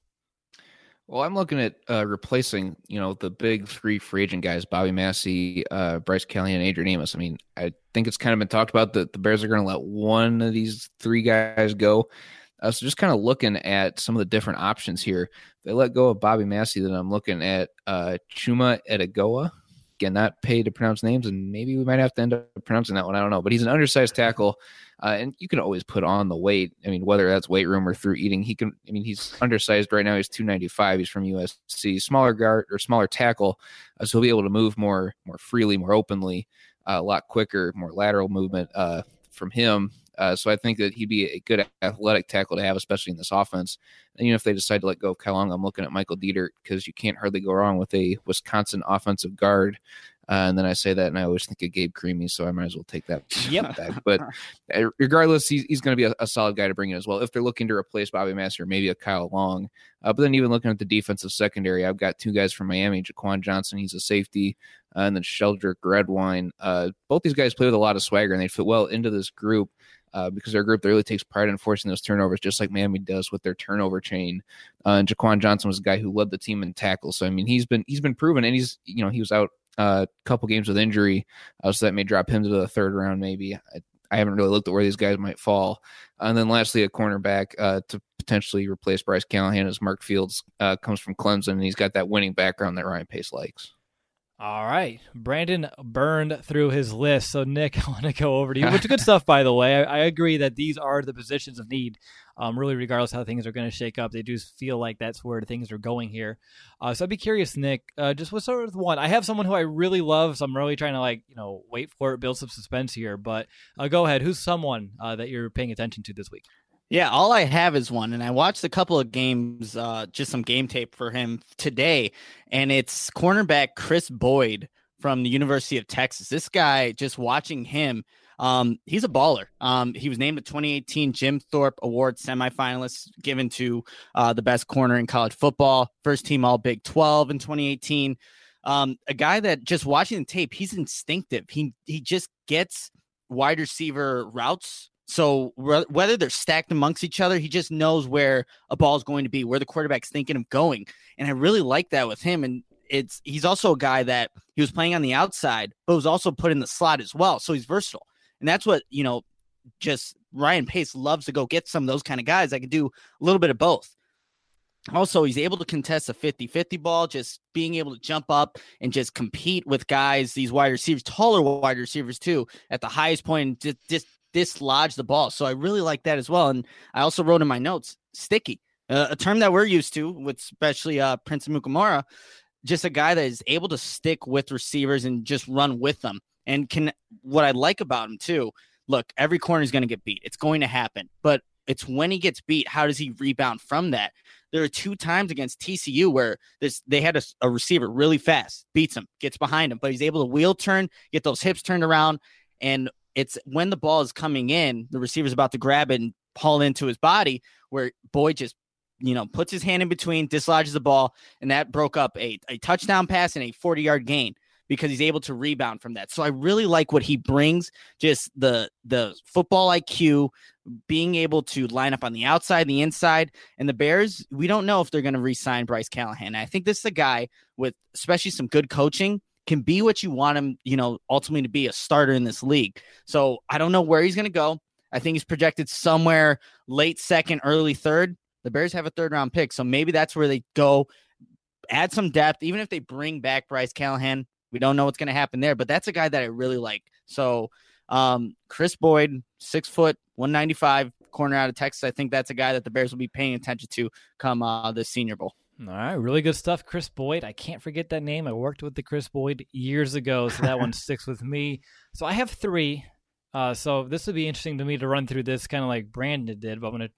Well, I'm looking at uh, replacing, you know, the big three free agent guys: Bobby Massie, uh, Bryce Callahan, and Adrian Amos. I mean, I think it's kind of been talked about that the Bears are going to let one of these three guys go. Uh, so just kind of looking at some of the different options here. They let go of Bobby Massie, then I'm looking at uh, Chuma Edoga. Again, not paid to pronounce names, and maybe we might have to end up pronouncing that one. I don't know, but he's an undersized tackle, uh, and you can always put on the weight. I mean, whether that's weight room or through eating, he can. I mean, he's undersized right now. He's 295. He's from USC, smaller guard or smaller tackle, uh, so he'll be able to move more, more freely, more openly, uh, a lot quicker, more lateral movement uh, from him. Uh, so I think that he'd be a good athletic tackle to have, especially in this offense. And know, if they decide to let go of Kyle Long, I'm looking at Michael Deiter because you can't hardly go wrong with a Wisconsin offensive guard. Uh, and then I say that, and I always think of Gabe Carimi, so I might as well take that yep. back. But uh, regardless, he's, he's going to be a, a, solid guy to bring in as well. If they're looking to replace Bobby Massie, maybe a Kyle Long. Uh, but then even looking at the defensive secondary, I've got two guys from Miami, Jaquan Johnson, he's a safety, uh, and then Sheldrick Redwine. Uh, both these guys play with a lot of swagger, and they fit well into this group uh, because their group really takes pride in forcing those turnovers, just like Miami does with their turnover chain. Uh, and Jaquan Johnson was a guy who led the team in tackles. So I mean, he's been he's been proven, and he's you know he was out a couple games with injury, uh, so that may drop him to the third round. Maybe I, I haven't really looked at where these guys might fall. And then lastly, a cornerback uh, to potentially replace Bryce Callahan as Mark Fields uh, comes from Clemson, and he's got that winning background that Ryan Pace likes. All right. Brandon burned through his list. So, Nick, I want to go over to you, which is good stuff, by the way. I, I, agree that these are the positions of need, um, really, regardless how things are going to shake up. They do feel like that's where things are going here. Uh, so, I'd be curious, Nick, uh, just what sort of one? I have someone who I really love, so I'm really trying to, like, you know, wait for it, build some suspense here. But uh, go ahead. Who's someone uh, that you're paying attention to this week? Yeah, all I have is one, and I watched a couple of games, uh, just some game tape for him today, and it's cornerback Kris Boyd from the University of Texas. This guy, just watching him, um, he's a baller. Um, he was named the 2018 Jim Thorpe Award semifinalist, given to uh, the best corner in college football, first team All Big 12 in 2018. Um, a guy that just watching the tape, he's instinctive. He he just gets wide receiver routes so whether they're stacked amongst each other, he just knows where a ball is going to be, where the quarterback's thinking of going. And I really like that with him. And it's he's also a guy that he was playing on the outside, but was also put in the slot as well. So he's versatile. And that's what, you know, just Ryan Pace loves to go get some of those kind of guys that can do a little bit of both. Also, he's able to contest a 50 50 ball, just being able to jump up and just compete with guys, these wide receivers, taller wide receivers, too, at the highest point, just, just dislodge the ball. So I really like that as well. And I also wrote in my notes sticky, uh, a term that we're used to with especially uh, Prince Amukamara, just a guy that is able to stick with receivers and just run with them. And can what I like about him too. Look, every corner is going to get beat. It's going to happen, but it's when he gets beat. How does he rebound from that? There are two times against TCU where this they had a, a receiver really fast, beats him, gets behind him, but he's able to wheel turn, get those hips turned around, and it's when the ball is coming in, the receiver's about to grab it and haul into his body, where Boyd just you know, puts his hand in between, dislodges the ball, and that broke up a, a touchdown pass and a 40 yard gain because he's able to rebound from that. So I really like what he brings, just the the football IQ, being able to line up on the outside, the inside, and the Bears. We don't know if they're going to re-sign Bryce Callahan. I think this is a guy with especially some good coaching can be what you want him, you know, ultimately to be a starter in this league. So I don't know where he's going to go. I think he's projected somewhere late second, early third. The Bears have a third round pick. So maybe that's where they go, add some depth. Even if they bring back Bryce Callahan, we don't know what's going to happen there. But that's a guy that I really like. So um, Kris Boyd, six foot, 195, corner out of Texas. I think that's a guy that the Bears will be paying attention to come uh, the Senior Bowl. All right, really good stuff, Kris Boyd. I can't forget that name. I worked with the Chris Boyd years ago, so that one sticks with me. So I have three. Uh, so this would be interesting to me to run through this, kind of like Brandon did, but I'm going to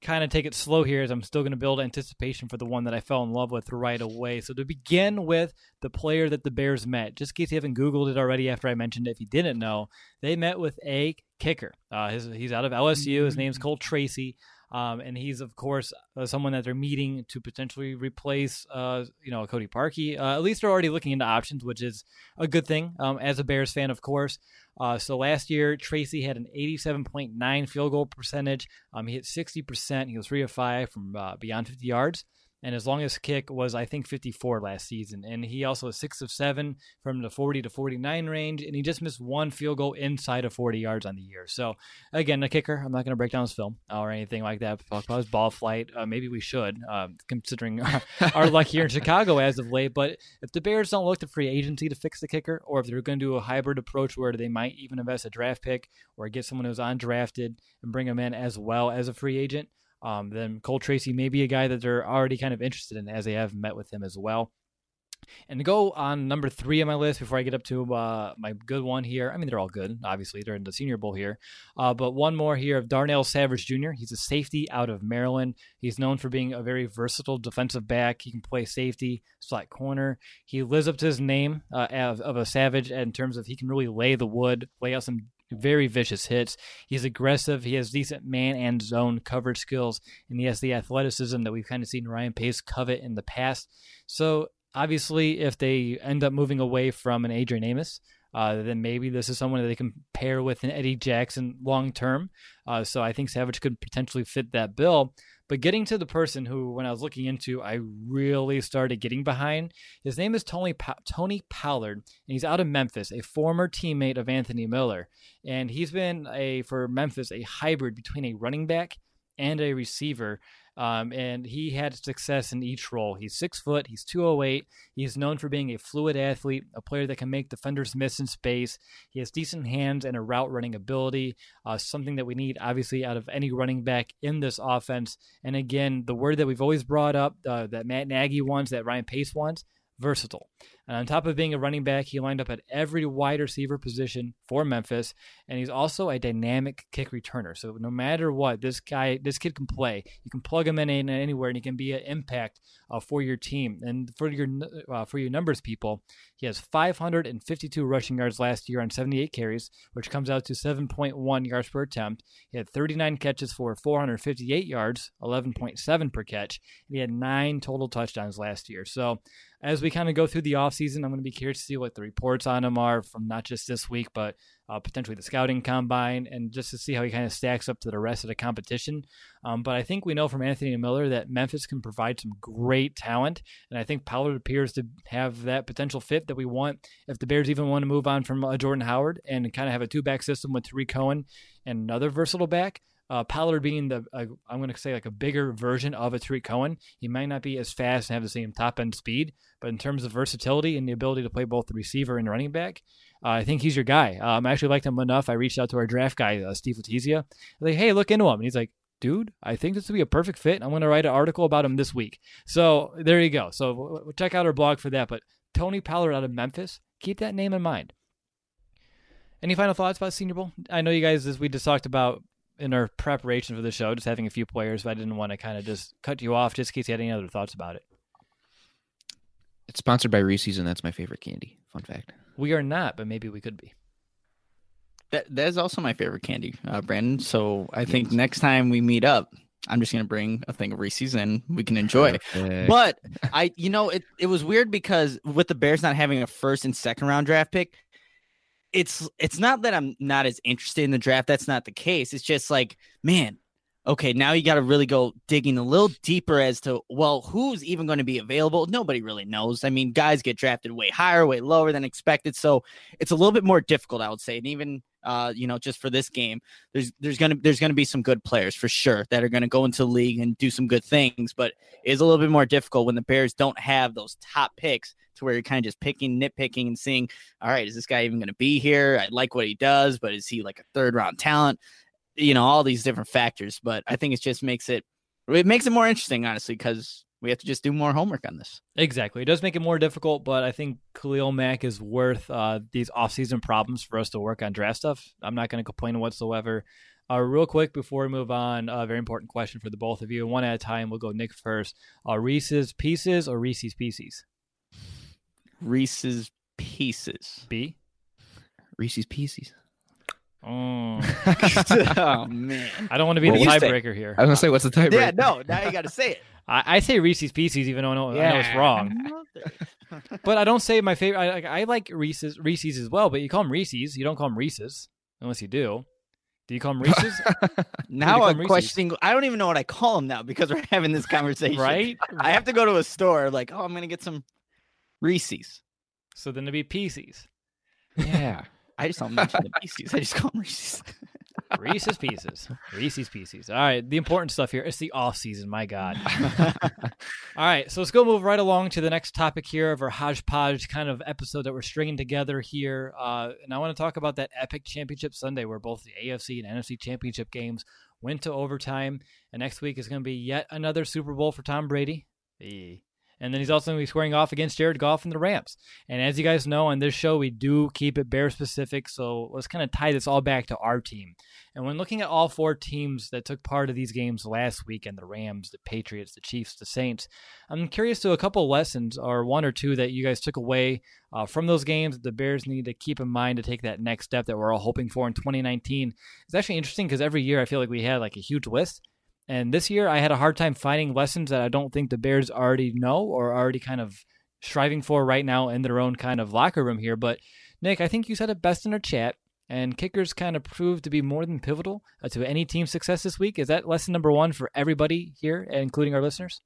kind of take it slow here as I'm still going to build anticipation for the one that I fell in love with right away. So to begin with, the player that the Bears met, just in case you haven't Googled it already after I mentioned it, if you didn't know, they met with a kicker. Uh, his, he's out of LSU. His name's Cole Tracy. Um, and he's of course uh, someone that they're meeting to potentially replace, uh, you know, Cody Parkey. Uh, at least they're already looking into options, which is a good thing um, as a Bears fan, of course. Uh, so last year, Tracy had an 87.9 field goal percentage. Um, he hit 60%. He was three of five from uh, beyond 50 yards and his longest kick was I think 54 last season. And he also was six of seven from the 40 to 49 range, and he just missed one field goal inside of 40 yards on the year. So again, a kicker. I'm not going to break down his film or anything like that. Talk about his ball flight. Uh, maybe we should, uh, considering our, our luck here in Chicago as of late. But if the Bears don't look to free agency to fix the kicker, or if they're going to do a hybrid approach where they might even invest a draft pick or get someone who's undrafted and bring him in as well as a free agent um, then Cole Tracy may be a guy that they're already kind of interested in as they have met with him as well. And to go on number three on my list before I get up to uh, my good one here. I mean, they're all good. Obviously, they're in the Senior Bowl here. Uh, but one more here of Darnell Savage Jr. He's a safety out of Maryland. He's known for being a very versatile defensive back. He can play safety, slot corner. He lives up to his name uh, of, of a Savage in terms of he can really lay the wood, lay out some very vicious hits. He's aggressive. He has decent man and zone coverage skills, and he has the athleticism that we've kind of seen Ryan Pace covet in the past. So obviously, if they end up moving away from an Adrian Amos, uh, then maybe this is someone that they can pair with an Eddie Jackson long term. Uh, so I think Savage could potentially fit that bill. But getting to the person who, when I was looking into, I really started getting behind. His name is Tony pa- Tony Pollard, and he's out of Memphis, a former teammate of Anthony Miller, and he's been a for Memphis a hybrid between a running back and a receiver. Um, and he had success in each role. He's six foot, he's 208. He's known for being a fluid athlete, a player that can make defenders miss in space. He has decent hands and a route running ability, uh, something that we need, obviously, out of any running back in this offense. And again, the word that we've always brought up uh, that Matt Nagy wants, that Ryan Pace wants, versatile. And on top of being a running back, he lined up at every wide receiver position for Memphis, and he's also a dynamic kick returner. So no matter what, this guy, this kid can play. You can plug him in anywhere, and he can be an impact uh, for your team and for your uh, for your numbers people. He has 552 rushing yards last year on 78 carries, which comes out to 7.1 yards per attempt. He had 39 catches for 458 yards, 11.7 per catch. And he had nine total touchdowns last year. So as we kind of go through the offseason, I'm going to be curious to see what the reports on him are from not just this week, but uh, potentially the scouting combine, and just to see how he kind of stacks up to the rest of the competition. Um, but I think we know from Anthony Miller that Memphis can provide some great talent, and I think Pollard appears to have that potential fit that we want if the Bears even want to move on from uh, Jordan Howard and kind of have a two back system with Tarik Cohen and another versatile back. Uh, Pollard being the, uh, I'm going to say like a bigger version of a Tarik Cohen. He might not be as fast and have the same top end speed, but in terms of versatility and the ability to play both the receiver and running back, uh, I think he's your guy. Um, I actually liked him enough. I reached out to our draft guy, uh, Steve Letizia. Like, hey, look into him. And he's like, dude, I think this would be a perfect fit. I'm going to write an article about him this week. So there you go. So check out our blog for that. But Tony Pollard out of Memphis, keep that name in mind. Any final thoughts about Senior Bowl? I know you guys, as we just talked about in our preparation for the show, just having a few players, but I didn't want to kind of just cut you off just in case you had any other thoughts about it. It's sponsored by Reese's, and that's my favorite candy. Fun fact. We are not, but maybe we could be. That that is also my favorite candy, uh, Brandon. So I think next time we meet up, I'm just gonna bring a thing of Reese's and we can enjoy. But I, you know, it it was weird because with the Bears not having a first and second round draft pick, it's it's not that I'm not as interested in the draft. That's not the case. It's just like, man, okay, now you got to really go digging a little deeper as to, well, who's even going to be available? Nobody really knows. I mean, guys get drafted way higher, way lower than expected. So it's a little bit more difficult, I would say. And even, uh, you know, just for this game, there's, there's to, there's to be some good players for sure that are to go into the league and do some good things, but it's a little bit more difficult when the Bears don't have those top picks to where you're kind of just picking, nitpicking, and seeing, all right, is this guy even to be here? I like what he does, but is he like a third round talent? You know, all these different factors. But I think it just makes it, it makes it more interesting, honestly, because we have to just do more homework on this. Exactly. It does make it more difficult, but I think Khalil Mack is worth uh, these offseason problems for us to work on draft stuff. I'm not going to complain whatsoever. Uh, real quick before we move on, a very important question for the both of you. One at a time. We'll go Nick first. Uh, Reese's Pieces or Reese's Pieces? Reese's Pieces. B. Reese's Pieces. Oh. oh man. I don't want to be What the do you say? tiebreaker here. I was gonna say, what's the tiebreaker? Yeah, no, now you got to say it. I, I say Reese's Pieces, even though I know, I know it's wrong. But I don't say my favorite. I, I, I like Reese's Reese's as well, but you call them Reese's. You don't call them Reese's unless you do. Do you call them Reese's? now I'm Reese's. questioning. I don't even know what I call them now because we're having this conversation. right? I have to go to a store. Like, oh, I'm gonna get some Reese's. So then it'd be Pieces. yeah. I just don't mention the Reese's. I just call them Reese's. Reese's Pieces. Reese's Pieces. All right. The important stuff here. It's the off season. My God. All right. So let's go move right along to the next topic here of our hodgepodge kind of episode that we're stringing together here. Uh, and I want to talk about that epic championship Sunday where both the AFC and NFC championship games went to overtime. And next week is going to be yet another Super Bowl for Tom Brady. Eh. And then he's also going to be squaring off against Jared Goff and the Rams. And as you guys know, on this show, we do keep it bear specific. So let's kind of tie this all back to our team. And when looking at all four teams that took part of these games last weekend the Rams, the Patriots, the Chiefs, the Saints I'm curious to a couple lessons or one or two that you guys took away uh, from those games that the Bears need to keep in mind to take that next step that we're all hoping for in 2019. It's actually interesting because every year I feel like we had like a huge list. And this year I had a hard time finding lessons that I don't think the Bears already know or already kind of striving for right now in their own kind of locker room here. But Nick, I think you said it best in our chat. And kickers kind of proved to be more than pivotal uh, to any team's success this week. Is that lesson number one for everybody here, including our listeners?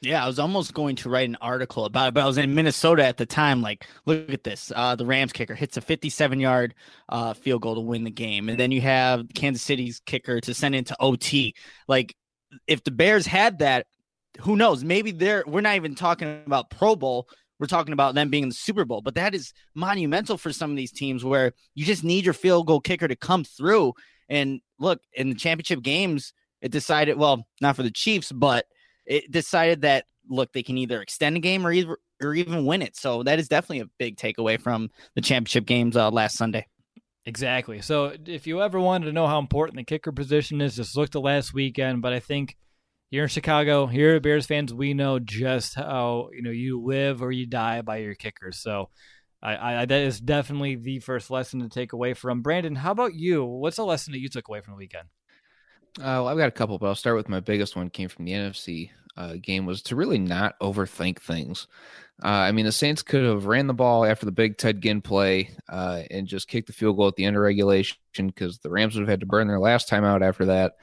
Yeah, I was almost going to write an article about it, but I was in Minnesota at the time. Like, look at this. Uh, the Rams kicker hits a 57 yard uh, field goal to win the game. And then you have Kansas City's kicker to send into OT. Like, if the Bears had that, who knows? Maybe they're, we're not even talking about Pro Bowl. We're talking about them being in the Super Bowl, but that is monumental for some of these teams where you just need your field goal kicker to come through. And look, in the championship games, it decided, well, not for the Chiefs, but it decided that look they can either extend the game or either or even win it. So that is definitely a big takeaway from the championship games uh, last Sunday. Exactly. So if you ever wanted to know how important the kicker position is, just look to last weekend. But I think here in Chicago, here at Bears fans, we know just how you know you live or you die by your kickers. So I, I that is definitely the first lesson to take away from Brandon. How about you? What's a lesson that you took away from the weekend? Uh, well, I've got a couple, but I'll start with my biggest one. Came from the NFC uh, game was to really not overthink things. Uh, I mean, the Saints could have ran the ball after the big Ted Ginn play uh, and just kicked the field goal at the end of regulation because the Rams would have had to burn their last time out after that.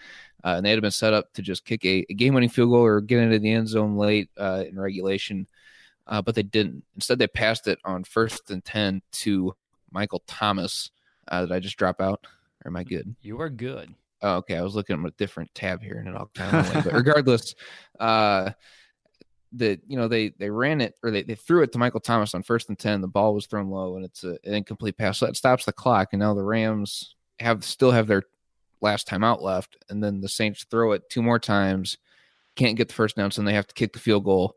Uh, and they'd have been set up to just kick a, a game winning field goal or get into the end zone late uh, in regulation. Uh, but they didn't. Instead, they passed it on first and 10 to Michael Thomas. Uh, did I just drop out? Or am I good? You are good. Oh, okay. I was looking at a different tab here and it all kind of went. But regardless, uh, the you know they they ran it or they, they threw it to Michael Thomas on first and ten. The ball was thrown low and it's a, an incomplete pass. So that stops the clock. And now the Rams have still have their last time out left. And then the Saints throw it two more times, can't get the first down, so then they have to kick the field goal.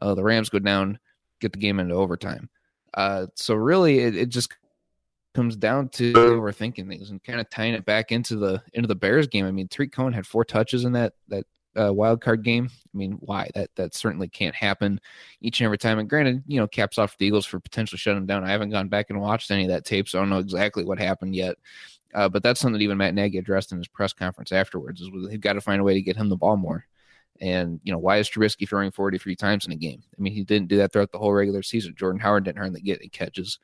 Uh, the Rams go down, get the game into overtime. Uh, so really, it, it just comes down to overthinking things and kind of tying it back into the into the Bears game. I mean, Tarik Cohen had four touches in that that uh, wild card game. I mean, why? That that certainly can't happen each and every time. And granted, you know, caps off the Eagles for potentially shutting them down. I haven't gone back and watched any of that tape, so I don't know exactly what happened yet. Uh, but that's something that even Matt Nagy addressed in his press conference afterwards. Is they've got to find a way to get him the ball more. And you know, why is Trubisky throwing 43 times in a game? I mean, he didn't do that throughout the whole regular season. Jordan Howard didn't hardly get any catches,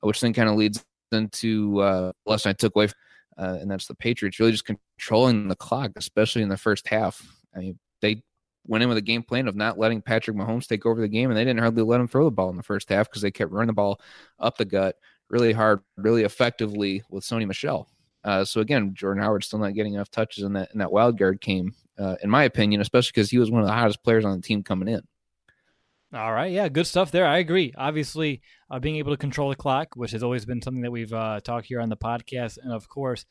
which then kind of leads into uh, lesson I took away, from, uh, and that's the Patriots really just controlling the clock, especially in the first half. I mean, they went in with a game plan of not letting Patrick Mahomes take over the game, and they didn't hardly let him throw the ball in the first half because they kept running the ball up the gut really hard, really effectively with Sony Michel. Uh, so again, Jordan Howard still not getting enough touches in that in that wild card game, uh, in my opinion, especially because he was one of the hottest players on the team coming in. All right, yeah, good stuff there. I agree. Obviously, uh, being able to control the clock, which has always been something that we've uh, talked here on the podcast, and of course,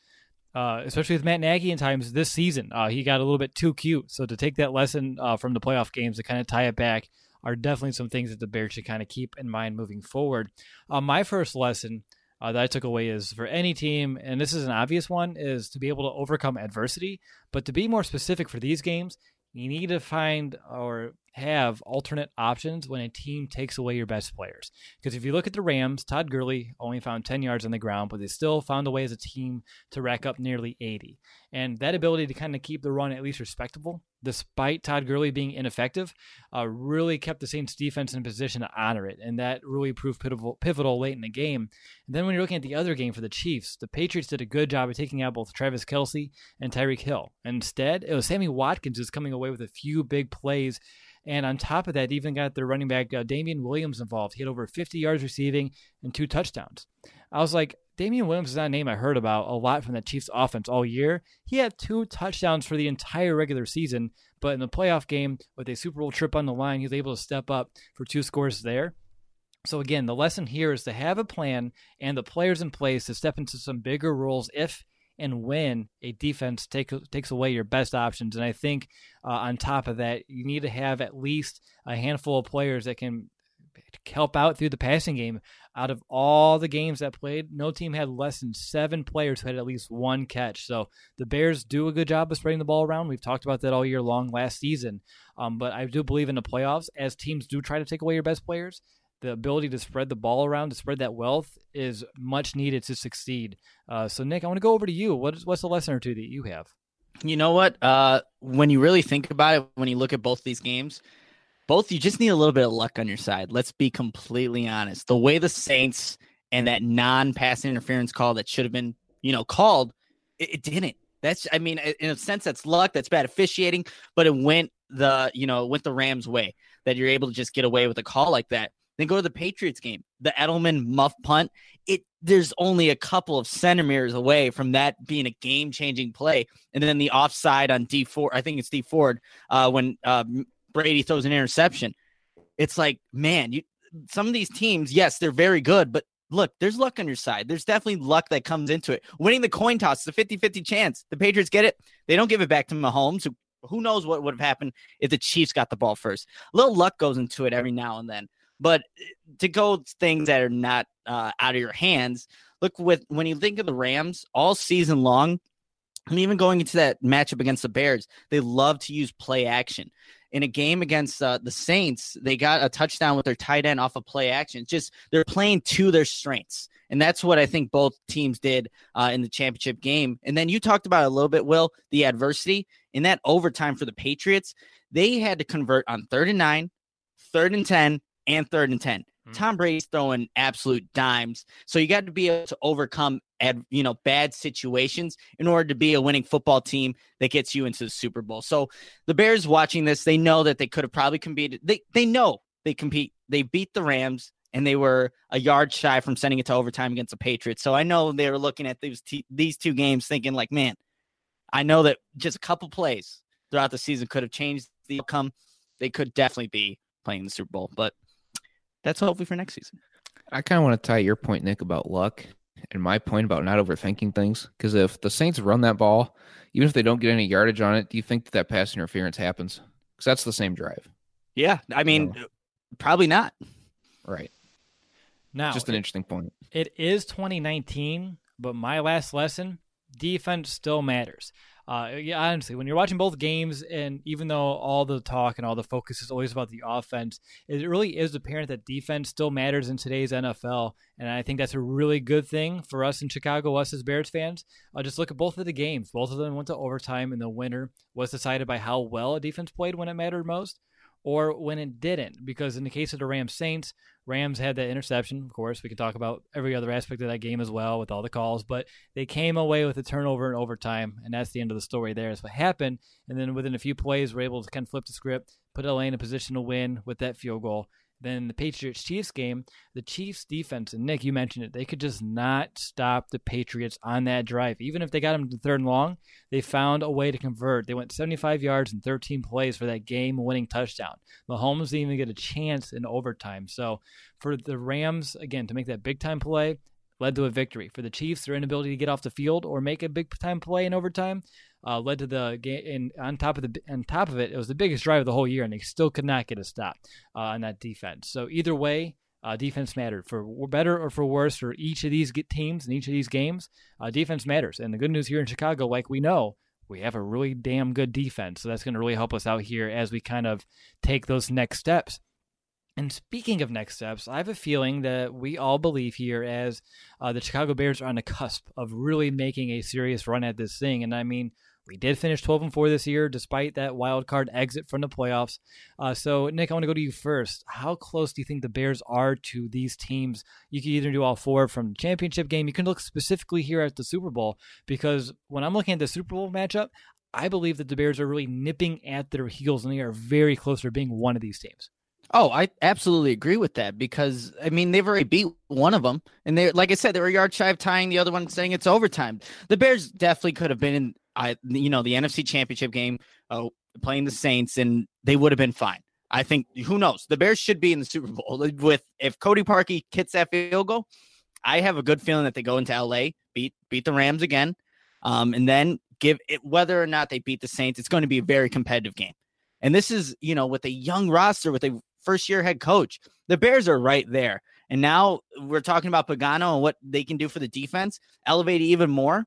uh, especially with Matt Nagy in times this season, uh, he got a little bit too cute. So to take that lesson uh, from the playoff games to kind of tie it back are definitely some things that the Bears should kind of keep in mind moving forward. Uh, my first lesson that I took away is for any team, and this is an obvious one, is to be able to overcome adversity. But to be more specific for these games, you need to find or have alternate options when a team takes away your best players. Because if you look at the Rams, Todd Gurley only found 10 yards on the ground, but they still found a way as a team to rack up nearly 80. And that ability to kind of keep the run at least respectable, despite Todd Gurley being ineffective, uh, really kept the Saints defense in position to honor it. And that really proved pivotal, pivotal late in the game. And then when you're looking at the other game for the Chiefs, the Patriots did a good job of taking out both Travis Kelce and Tyreek Hill. Instead, it was Sammy Watkins who's coming away with a few big plays and on top of that, even got their running back uh, Damien Williams involved. He had over 50 yards receiving and two touchdowns. I was like, Damien Williams is not a name I heard about a lot from the Chiefs offense all year. He had two touchdowns for the entire regular season, but in the playoff game with a Super Bowl trip on the line, he was able to step up for two scores there. So again, the lesson here is to have a plan and the players in place to step into some bigger roles if and when a defense take, takes away your best options. And I think uh, on top of that, you need to have at least a handful of players that can help out through the passing game. Out of all the games that played, no team had less than seven players who had at least one catch. So the Bears do a good job of spreading the ball around. We've talked about that all year long last season. Um, but I do believe in the playoffs, as teams do try to take away your best players, the ability to spread the ball around, to spread that wealth, is much needed to succeed. Uh, so, Nick, I want to go over to you. What is, what's the lesson or two that you have? You know what? Uh, when you really think about it, when you look at both these games, both you just need a little bit of luck on your side. Let's be completely honest. The way the Saints and that non-passing interference call that should have been, you know, called, it, it didn't. That's, I mean, in a sense, that's luck. That's bad officiating, but it went the, you know, it went the Rams' way that you're able to just get away with a call like that. Then go to the Patriots game. The Edelman muff punt. It there's only a couple of centimeters away from that being a game changing play. And then the offside on D four. I think it's Dee Ford uh, when uh, Brady throws an interception. It's like man, you some of these teams, yes, they're very good, but look, there's luck on your side. There's definitely luck that comes into it. Winning the coin toss is a 50 50 chance. The Patriots get it. They don't give it back to Mahomes, who, who knows what would have happened if the Chiefs got the ball first. A little luck goes into it every now and then. But eh, to go things that are not uh, out of your hands, look with when you think of the Rams all season long, and even going into that matchup against the Bears, they love to use play action. In a game against uh, the Saints, they got a touchdown with their tight end off of play action. Just they're playing to their strengths. And that's what I think both teams did uh, in the championship game. And then you talked about a little bit, Will, the adversity in that overtime for the Patriots. They had to convert on third and nine, third and 10, and third and 10. Mm-hmm. Tom Brady's throwing absolute dimes. So you got to be able to overcome ad, you know bad situations in order to be a winning football team that gets you into the Super Bowl. So the Bears watching this, they know that they could have probably competed. They they know they compete. They beat the Rams and they were a yard shy from sending it to overtime against the Patriots. So I know they were looking at these t- these two games thinking like, man, I know that just a couple plays throughout the season could have changed the outcome. They could definitely be playing the Super Bowl, but that's hopefully for next season. I kind of want to tie your point, Nick, about luck and my point about not overthinking things. Because if the Saints run that ball, even if they don't get any yardage on it, do you think that, that pass interference happens? Because that's the same drive. Yeah, I mean, probably not. Right. Now, just an interesting point. It is 2019, but my last lesson defense still matters. Uh, yeah, honestly, when you're watching both games, and even though all the talk and all the focus is always about the offense, it really is apparent that defense still matters in today's NFL. And I think that's a really good thing for us in Chicago, us as Bears fans. Uh, just look at both of the games. Both of them went to overtime, and the winner was decided by how well a defense played when it mattered most or when it didn't. Because in the case of the Rams Saints, Rams had that interception. Of course, we can talk about every other aspect of that game as well with all the calls, but they came away with a turnover in overtime, and that's the end of the story there. That's what happened. And then within a few plays, we're able to kind of flip the script, put LA in a position to win with that field goal. Then the Patriots Chiefs game, the Chiefs defense, and Nick, you mentioned it, they could just not stop the Patriots on that drive. Even if they got them to third and long, they found a way to convert. They went 75 yards and 13 plays for that game winning touchdown. Mahomes didn't even get a chance in overtime. So for the Rams, again, to make that big time play, led to a victory. For the Chiefs, their inability to get off the field or make a big time play in overtime uh, led to the game. And on top of the on top of it, it was the biggest drive of the whole year, and they still could not get a stop uh, on that defense. So either way, uh, defense mattered for better or for worse for each of these teams and each of these games. Uh, defense matters, and the good news here in Chicago, like we know, we have a really damn good defense. So that's going to really help us out here as we kind of take those next steps. And speaking of next steps, I have a feeling that we all believe here as uh, the Chicago Bears are on the cusp of really making a serious run at this thing. And I mean, we did finish 12 and 4 this year, despite that wild card exit from the playoffs. Uh, so, Nick, I want to go to you first. How close do you think the Bears are to these teams? You can either do all four from the championship game. You can look specifically here at the Super Bowl because when I'm looking at the Super Bowl matchup, I believe that the Bears are really nipping at their heels and they are very close to being one of these teams. Oh, I absolutely agree with that because I mean they've already beat one of them, and they, like I said, they were yard shy of tying the other one, saying it's overtime. The Bears definitely could have been in I you know the NFC Championship game, uh, playing the Saints, and they would have been fine. I think who knows? The Bears should be in the Super Bowl with if Cody Parkey hits that field goal. I have a good feeling that they go into LA, beat beat the Rams again, um, and then give it whether or not they beat the Saints. It's going to be a very competitive game. And this is you know with a young roster with a first year head coach, the Bears are right there. And now we're talking about Pagano and what they can do for the defense, elevate even more.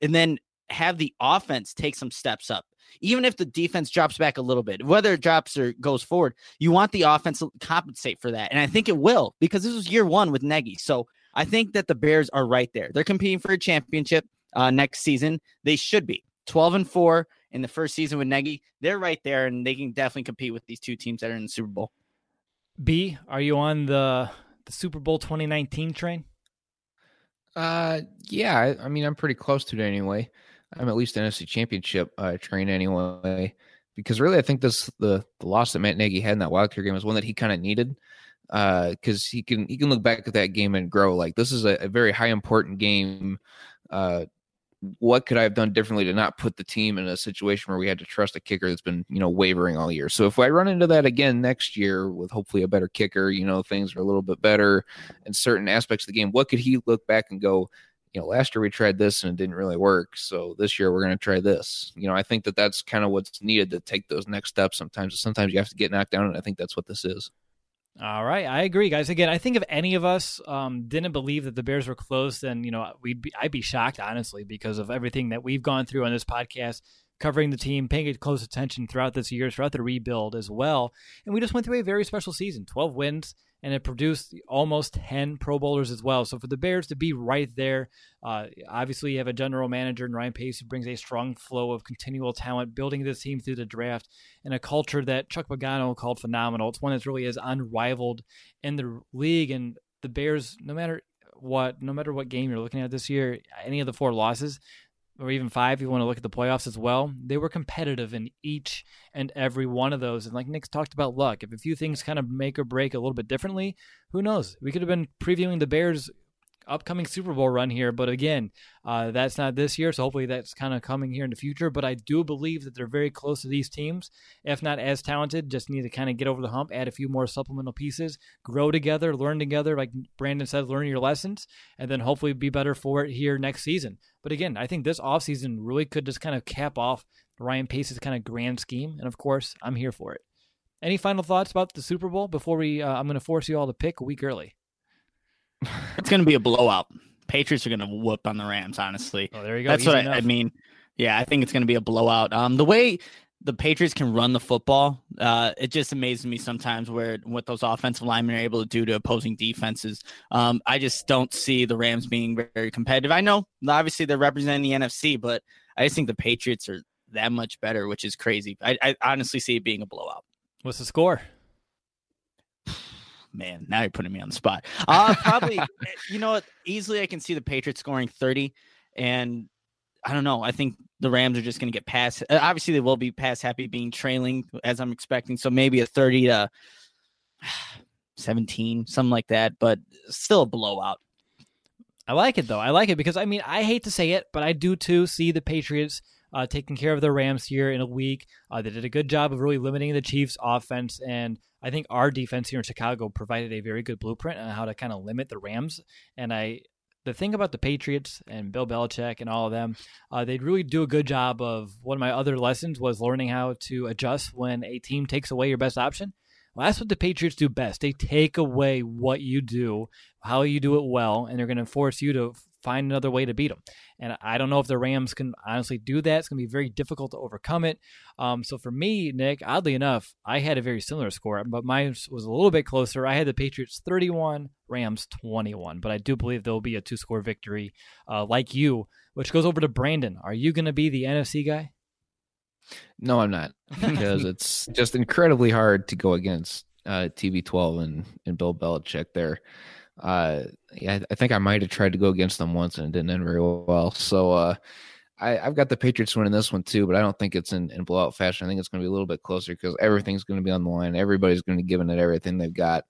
And then have the offense take some steps up. Even if the defense drops back a little bit, whether it drops or goes forward, you want the offense to compensate for that. And I think it will because this was year one with Nagy. So I think that the Bears are right there. They're competing for a championship uh, next season. They should be 12 and 4 in the first season with Nagy. They're right there and they can definitely compete with these two teams that are in the Super Bowl. B, are you on the the Super Bowl 2019 train? Uh, yeah. I, I mean, I'm pretty close to it anyway. I'm at least NFC Championship uh, train anyway, because really I think this the the loss that Matt Nagy had in that wild card game was one that he kind of needed, because uh, he can he can look back at that game and grow. Like this is a, a very high important game. Uh, what could I have done differently to not put the team in a situation where we had to trust a kicker that's been, you know, wavering all year? So if I run into that again next year with hopefully a better kicker, you know, things are a little bit better in certain aspects of the game, what could he look back and go, you know, last year we tried this and it didn't really work. So this year we're going to try this. You know, I think that that's kind of what's needed to take those next steps. Sometimes, sometimes you have to get knocked down, and I think that's what this is. All right, I agree, guys. Again, I think if any of us um, didn't believe that the Bears were close, then you know we'd be, I'd be shocked, honestly, because of everything that we've gone through on this podcast, covering the team, paying close attention throughout this year, throughout the rebuild as well. And we just went through a very special season, twelve wins, and it produced almost 10 Pro Bowlers as well. So for the Bears to be right there, uh, obviously you have a general manager in Ryan Pace who brings a strong flow of continual talent, building this team through the draft, and a culture that Chuck Pagano called phenomenal. It's one that really is unrivaled in the league. And the Bears, no matter what, no matter what game you're looking at this year, any of the four losses, or even five, if you want to look at the playoffs as well, they were competitive in each and every one of those. And like Nick's talked about luck, if a few things kind of make or break a little bit differently, who knows? We could have been previewing the Bears upcoming Super Bowl run here. But again, uh, that's not this year, so hopefully that's kind of coming here in the future. But I do believe that they're very close to these teams, if not as talented. Just need to kind of get over the hump, add a few more supplemental pieces, grow together, learn together. Like Brandon said, learn your lessons, and then hopefully be better for it here next season. But again, I think this offseason really could just kind of cap off Ryan Pace's kind of grand scheme. And of course, I'm here for it. Any final thoughts about the Super Bowl before we? Uh, I'm going to force you all to pick a week early it's going to be a blowout. Patriots are going to whoop on the Rams. Honestly, oh, there you go. That's Easy what I. I mean. Yeah, I think it's going to be a blowout. Um, the way the Patriots can run the football, uh, it just amazes me sometimes where what those offensive linemen are able to do to opposing defenses. Um, I just don't see the Rams being very competitive. I know obviously they're representing the NFC, but I just think the Patriots are that much better, which is crazy. I, I honestly see it being a blowout. What's the score? Man, now you're putting me on the spot. Uh, probably, you know what? Easily, I can see the Patriots scoring 30, and I don't know. I think the Rams are just going to get past. Uh, obviously, they will be past happy being trailing as I'm expecting. So maybe a 30 to 17, something like that, but still a blowout. I like it though. I like it because I mean I hate to say it, but I do too see the Patriots uh, taking care of the Rams here in a week. Uh, they did a good job of really limiting the Chiefs' offense, and I think our defense here in Chicago provided a very good blueprint on how to kind of limit the Rams. And I, the thing about the Patriots and Bill Belichick and all of them, uh, they really do a good job of. One of my other lessons was learning how to adjust when a team takes away your best option. Well, that's what the Patriots do best. They take away what you do, how you do it well, and they're going to force you to find another way to beat them. And I don't know if the Rams can honestly do that. It's going to be very difficult to overcome it. Um, so for me, Nick, oddly enough, I had a very similar score, but mine was a little bit closer. I had the Patriots 31, Rams 21, but I do believe there will be a two score victory uh, like you, which goes over to Brandon. Are you going to be the NFC guy? No, I'm not because it's just incredibly hard to go against uh, TB12 and, and Bill Belichick there. Uh, yeah, I think I might have tried to go against them once and it didn't end very well. So uh, I, have got the Patriots winning this one too, but I don't think it's in, in blowout fashion. I think it's going to be a little bit closer because everything's going to be on the line. Everybody's going to be giving it everything they've got.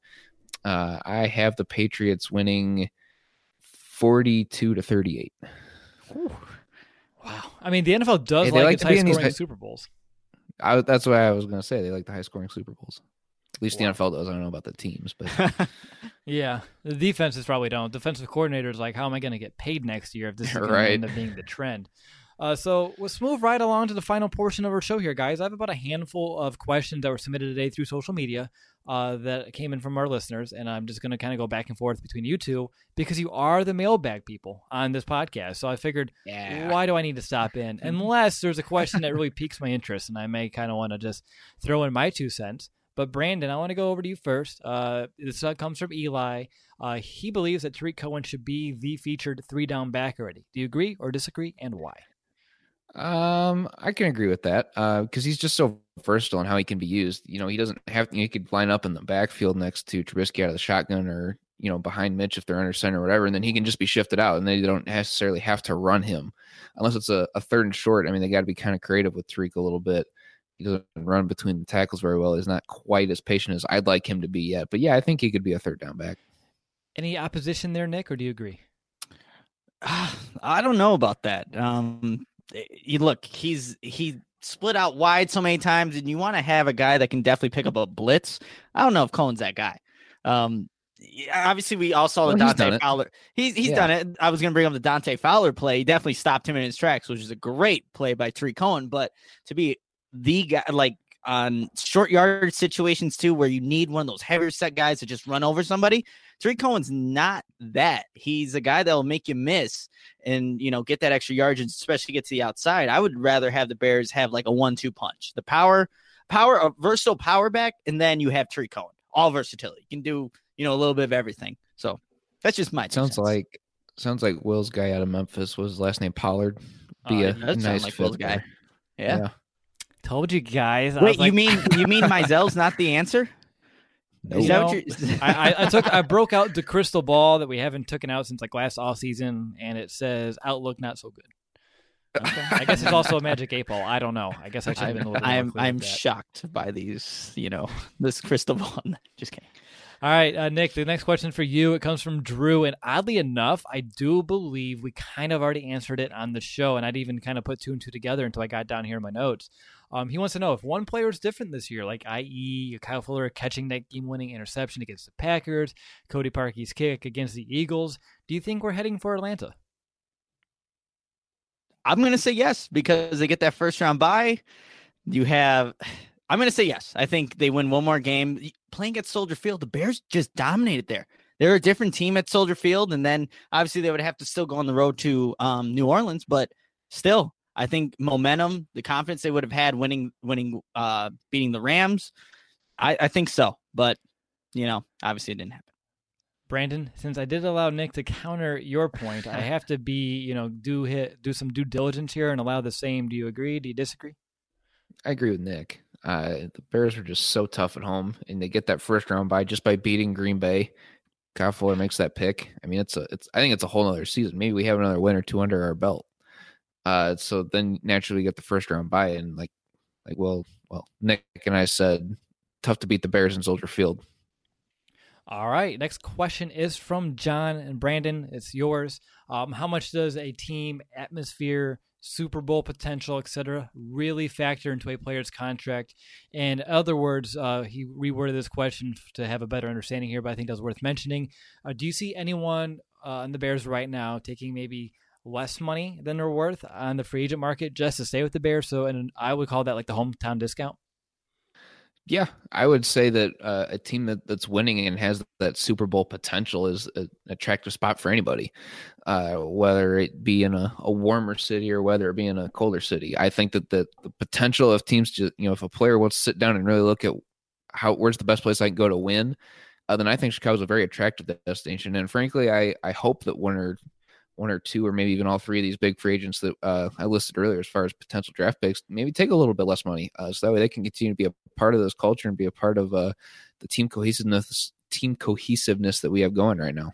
Uh, I have the Patriots winning 42 to 38. Ooh. Wow. I mean, the NFL does Hey, like, like its high be in these scoring high- Super Bowls. I, that's what I was going to say. They like the high scoring Super Bowls. At least Wow. the NFL does. I don't know about the teams, but Yeah, the defenses probably don't. Defensive coordinators like, how am I going to get paid next year if this is going Right. to end up being the trend? Uh, so let's move right along to the final portion of our show here, guys. I have about a handful of questions that were submitted today through social media uh, that came in from our listeners, and I'm just going to kind of go back and forth between you two because you are the mailbag people on this podcast. So I figured, yeah. why do I need to stop in? Unless there's a question that really piques my interest, and I may kind of want to just throw in my two cents. But Brandon, I want to go over to you first. Uh, this uh, comes from Eli. Uh, he believes that Tarik Cohen should be the featured three down back already. Do you agree or disagree, and why? Um, I can agree with that because he's just so versatile in how he can be used. You know, he doesn't have he could line up in the backfield next to Trubisky out of the shotgun or you know behind Mitch if they're under center or whatever, and then he can just be shifted out, and they don't necessarily have to run him unless it's a, a third and short. I mean, they got to be kind of creative with Tarik a little bit. He doesn't run between the tackles very well. He's not quite as patient as I'd like him to be yet, but yeah, I think he could be a third down back. Any opposition there, Nick, or do you agree? I don't know about that. Um, you look, he's he split out wide so many times, and you want to have a guy that can definitely pick up a blitz. I don't know if Cohen's that guy. Um, yeah, obviously we all saw the Well, Dante it. Fowler. He's he's Yeah. done it. I was gonna bring up the Dante Fowler play. He definitely stopped him in his tracks, which is a great play by Tarik Cohen. But to be the guy like on short yard situations too, where you need one of those heavier set guys to just run over somebody. Tarik Cohen's not that. He's a guy that will make you miss and you know get that extra yardage, and especially get to the outside. I would rather have the Bears have like a one-two punch. The power, power, a versatile power back, and then you have Tarik Cohen, all versatility. You can do you know a little bit of everything. So that's just my Sounds cents. like sounds like Will's guy out of Memphis was his last name Pollard. Uh, Be a it does nice like Will's guy. there. yeah. Told you guys. I Wait, was like- you mean you mean Mizzell's not the answer? Nope. Is that what you're? I, I, I took I broke out the crystal ball that we haven't taken out since like last off season, and it says outlook not so good. Okay. I guess it's also a magic eight ball. I don't know. I guess I should have been a little bit more I'm clear I'm with that. shocked by these, you know, this crystal ball. Just kidding. All right, uh, Nick, the next question for you. It comes from Drew. And oddly enough, I do believe we kind of already answered it on the show. And I'd even kind of put two and two together until I got down here in my notes. Um, he wants to know if one player is different this year, like i.e., Kyle Fuller catching that game winning interception against the Packers, Cody Parkey's kick against the Eagles. Do you think we're heading for Atlanta? I'm gonna say yes because they get that first round bye. You have I'm gonna say yes. I think they win one more game. Playing at Soldier Field, the Bears just dominated there. they're a different team at Soldier Field, and then obviously they would have to still go on the road to um, New Orleans, but still, I think momentum, the confidence they would have had winning, winning, uh, beating the Rams, I, I think so. But you know, obviously it didn't happen. Brandon, since I did allow Nick to counter your point, I have to be, you know, do hit do some due diligence here and allow the same. Do you agree? Do you disagree? I agree with Nick. Uh, the Bears are just so tough at home, and they get that first round bye just by beating Green Bay. Kyle Fuller makes that pick. I mean, it's a, it's. I think it's a whole other season. Maybe we have another win or two under our belt. Uh, so then naturally you get the first round bye, and like, like, well, well, Nick and I said, tough to beat the Bears in Soldier Field. All right. Next question is from John and Brandon. It's yours. Um, how much does a team atmosphere, Super Bowl potential, etc., really factor into a player's contract? In other words, uh, he reworded this question to have a better understanding here, but I think that's worth mentioning. Uh, do you see anyone uh, in the Bears right now taking maybe less money than they're worth on the free agent market just to stay with the Bears? So, and I would call that like the hometown discount. Yeah, I would say that uh, a team that, that's winning and has that Super Bowl potential is an attractive spot for anybody, uh, whether it be in a, a, warmer city or whether it be in a colder city. I think that the, the potential of teams, just, you know, if a player wants to sit down and really look at how where's the best place I can go to win, uh, then I think Chicago's a very attractive destination. And frankly, I I hope that one or one or two or maybe even all three of these big free agents that uh, I listed earlier as far as potential draft picks, maybe take a little bit less money, uh, so that way they can continue to be a part of this culture and be a part of uh, the team cohesiveness, team cohesiveness that we have going right now.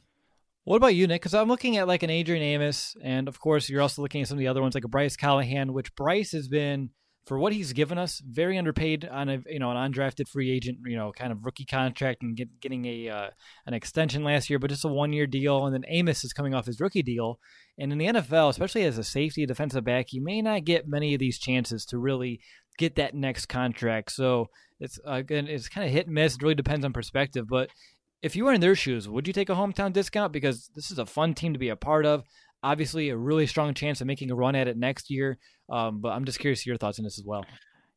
What about you, Nick? Because I'm looking at like an Adrian Amos, and of course you're also looking at some of the other ones like a Bryce Callahan, which Bryce has been for what he's given us, very underpaid on a you know an undrafted free agent, you know, kind of rookie contract and get, getting a uh, an extension last year, but just a one year deal. And then Amos is coming off his rookie deal, and in the NFL, especially as a safety defensive back, you may not get many of these chances to really get that next contract. So it's again, it's kind of hit and miss. It really depends on perspective, but. If you were in their shoes, would you take a hometown discount? Because this is a fun team to be a part of obviously a really strong chance of making a run at it next year. Um, but I'm just curious your thoughts on this as well.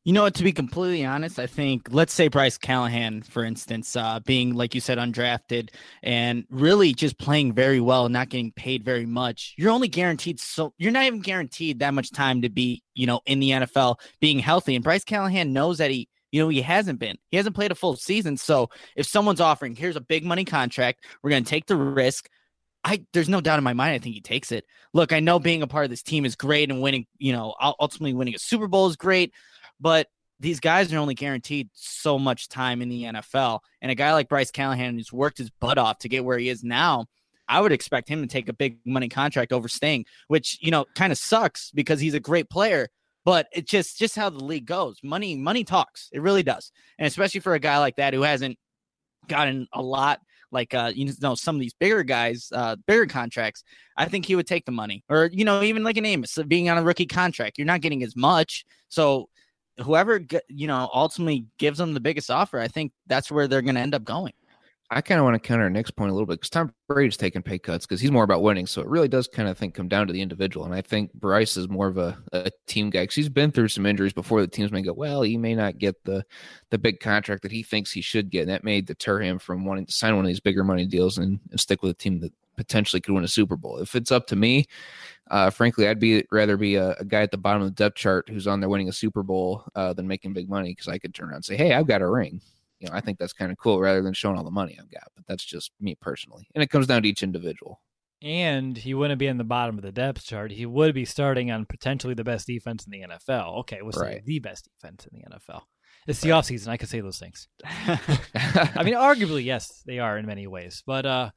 You know, to be completely honest, I think let's say Bryce Callahan, for instance, uh, being like you said, undrafted and really just playing very well, not getting paid very much. You're only guaranteed so you're not even guaranteed that much time to be, you know, in the NFL, being healthy. And Bryce Callahan knows that he you know, he hasn't been. He hasn't played a full season. So if someone's offering, here's a big money contract, we're going to take the risk. I there's no doubt in my mind. I think he takes it. Look, I know being a part of this team is great and winning, you know, ultimately winning a Super Bowl is great, but these guys are only guaranteed so much time in the NFL. And a guy like Bryce Callahan who's worked his butt off to get where he is now, I would expect him to take a big money contract over staying, which, you know, kind of sucks because he's a great player, but it's just just how the league goes. Money money talks. It really does. And especially for a guy like that who hasn't gotten a lot like uh, you know some of these bigger guys, uh, bigger contracts, I think he would take the money. Or you know even like an Amos being on a rookie contract, you're not getting as much. So whoever you know ultimately gives them the biggest offer, I think that's where they're going to end up going. I kind of want to counter Nick's point a little bit because Tom Brady's taking pay cuts because he's more about winning. So it really does kind of think come down to the individual. And I think Bryce is more of a, a team guy because he's been through some injuries before. The teams may go, well, he may not get the the big contract that he thinks he should get. And that may deter him from wanting to sign one of these bigger money deals and, and stick with a team that potentially could win a Super Bowl. If it's up to me, uh, frankly, I'd be rather be a, a, guy at the bottom of the depth chart who's on there winning a Super Bowl uh, than making big money because I could turn around and say, hey, I've got a ring you know, I think that's kind of cool rather than showing all the money I've got. But that's just me personally. And it comes down to each individual. And he wouldn't be in the bottom of the depth chart. He would be starting on potentially the best defense in the NFL. Okay, we'll right. say the best defense in the NFL. It's the right. offseason. I can say those things. I mean, arguably, yes, they are in many ways. But uh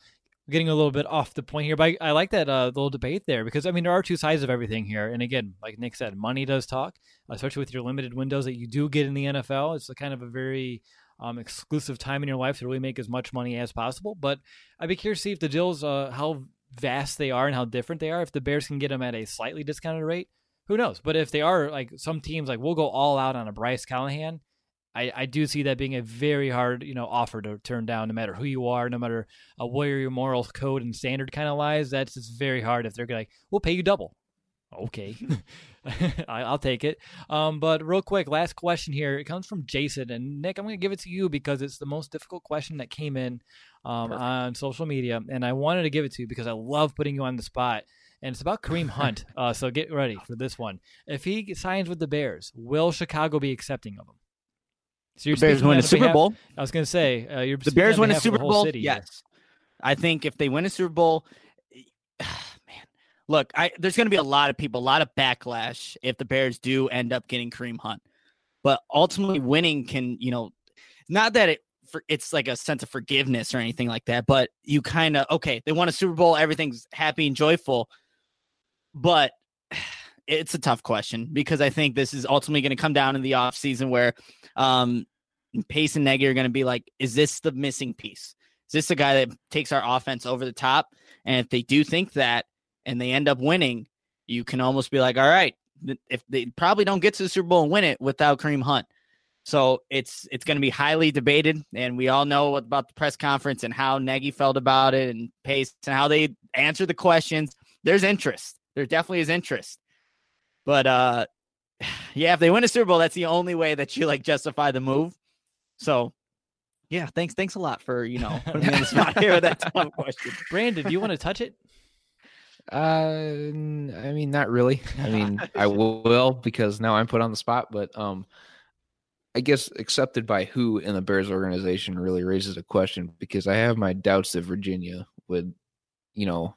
getting a little bit off the point here, but I, I like that uh, little debate there because I mean there are two sides of everything here, and again, like Nick said, money does talk, especially with your limited windows that you do get in the NFL. It's a kind of a very um, exclusive time in your life to really make as much money as possible. But I'd be curious to see if the deals, uh, how vast they are and how different they are. If the Bears can get them at a slightly discounted rate, who knows? But if they are like some teams, like we'll go all out on a Bryce Callahan. I, I do see that being a very hard, you know, offer to turn down, no matter who you are, no matter uh, where your moral code and standard kind of lies. That's just very hard if they're like, we'll pay you double. Okay, I, will take it. Um, but real quick, last question here. It comes from Jason and Nick. I'm going to give it to you because it's the most difficult question that came in um, on social media, and I wanted to give it to you because I love putting you on the spot. And it's about Kareem Hunt. Uh, so get ready for this one. If he signs with the Bears, will Chicago be accepting of him? So you're the Bears win a Super Bowl. I was going to say uh, the Bears win a Super Bowl. Yes, here. I think if they win a Super Bowl, look, I, there's going to be a lot of people, a lot of backlash if the Bears do end up getting Kareem Hunt. But ultimately, winning can, you know, not that it for, it's like a sense of forgiveness or anything like that, but you kind of okay, they won a Super Bowl, everything's happy and joyful. But it's a tough question because I think this is ultimately going to come down in the off season where um, Pace and Nagy are going to be like, is this the missing piece? Is this the guy that takes our offense over the top? And if they do think that, and they end up winning, you can almost be like, all right, if they probably don't get to the Super Bowl and win it without Kareem Hunt. So it's it's going to be highly debated, and we all know about the press conference and how Nagy felt about it, and Pace and how they answered the questions. There's interest. There definitely is interest, but uh, yeah, if they win a Super Bowl, that's the only way that you like justify the move. So yeah, thanks thanks a lot for you know putting me on the spot here with that tough question. Brandon, do you want to touch it? Uh, I mean, not really. I mean, I will because now I'm put on the spot, but um, I guess accepted by who in the Bears organization really raises a question because I have my doubts that Virginia would, you know,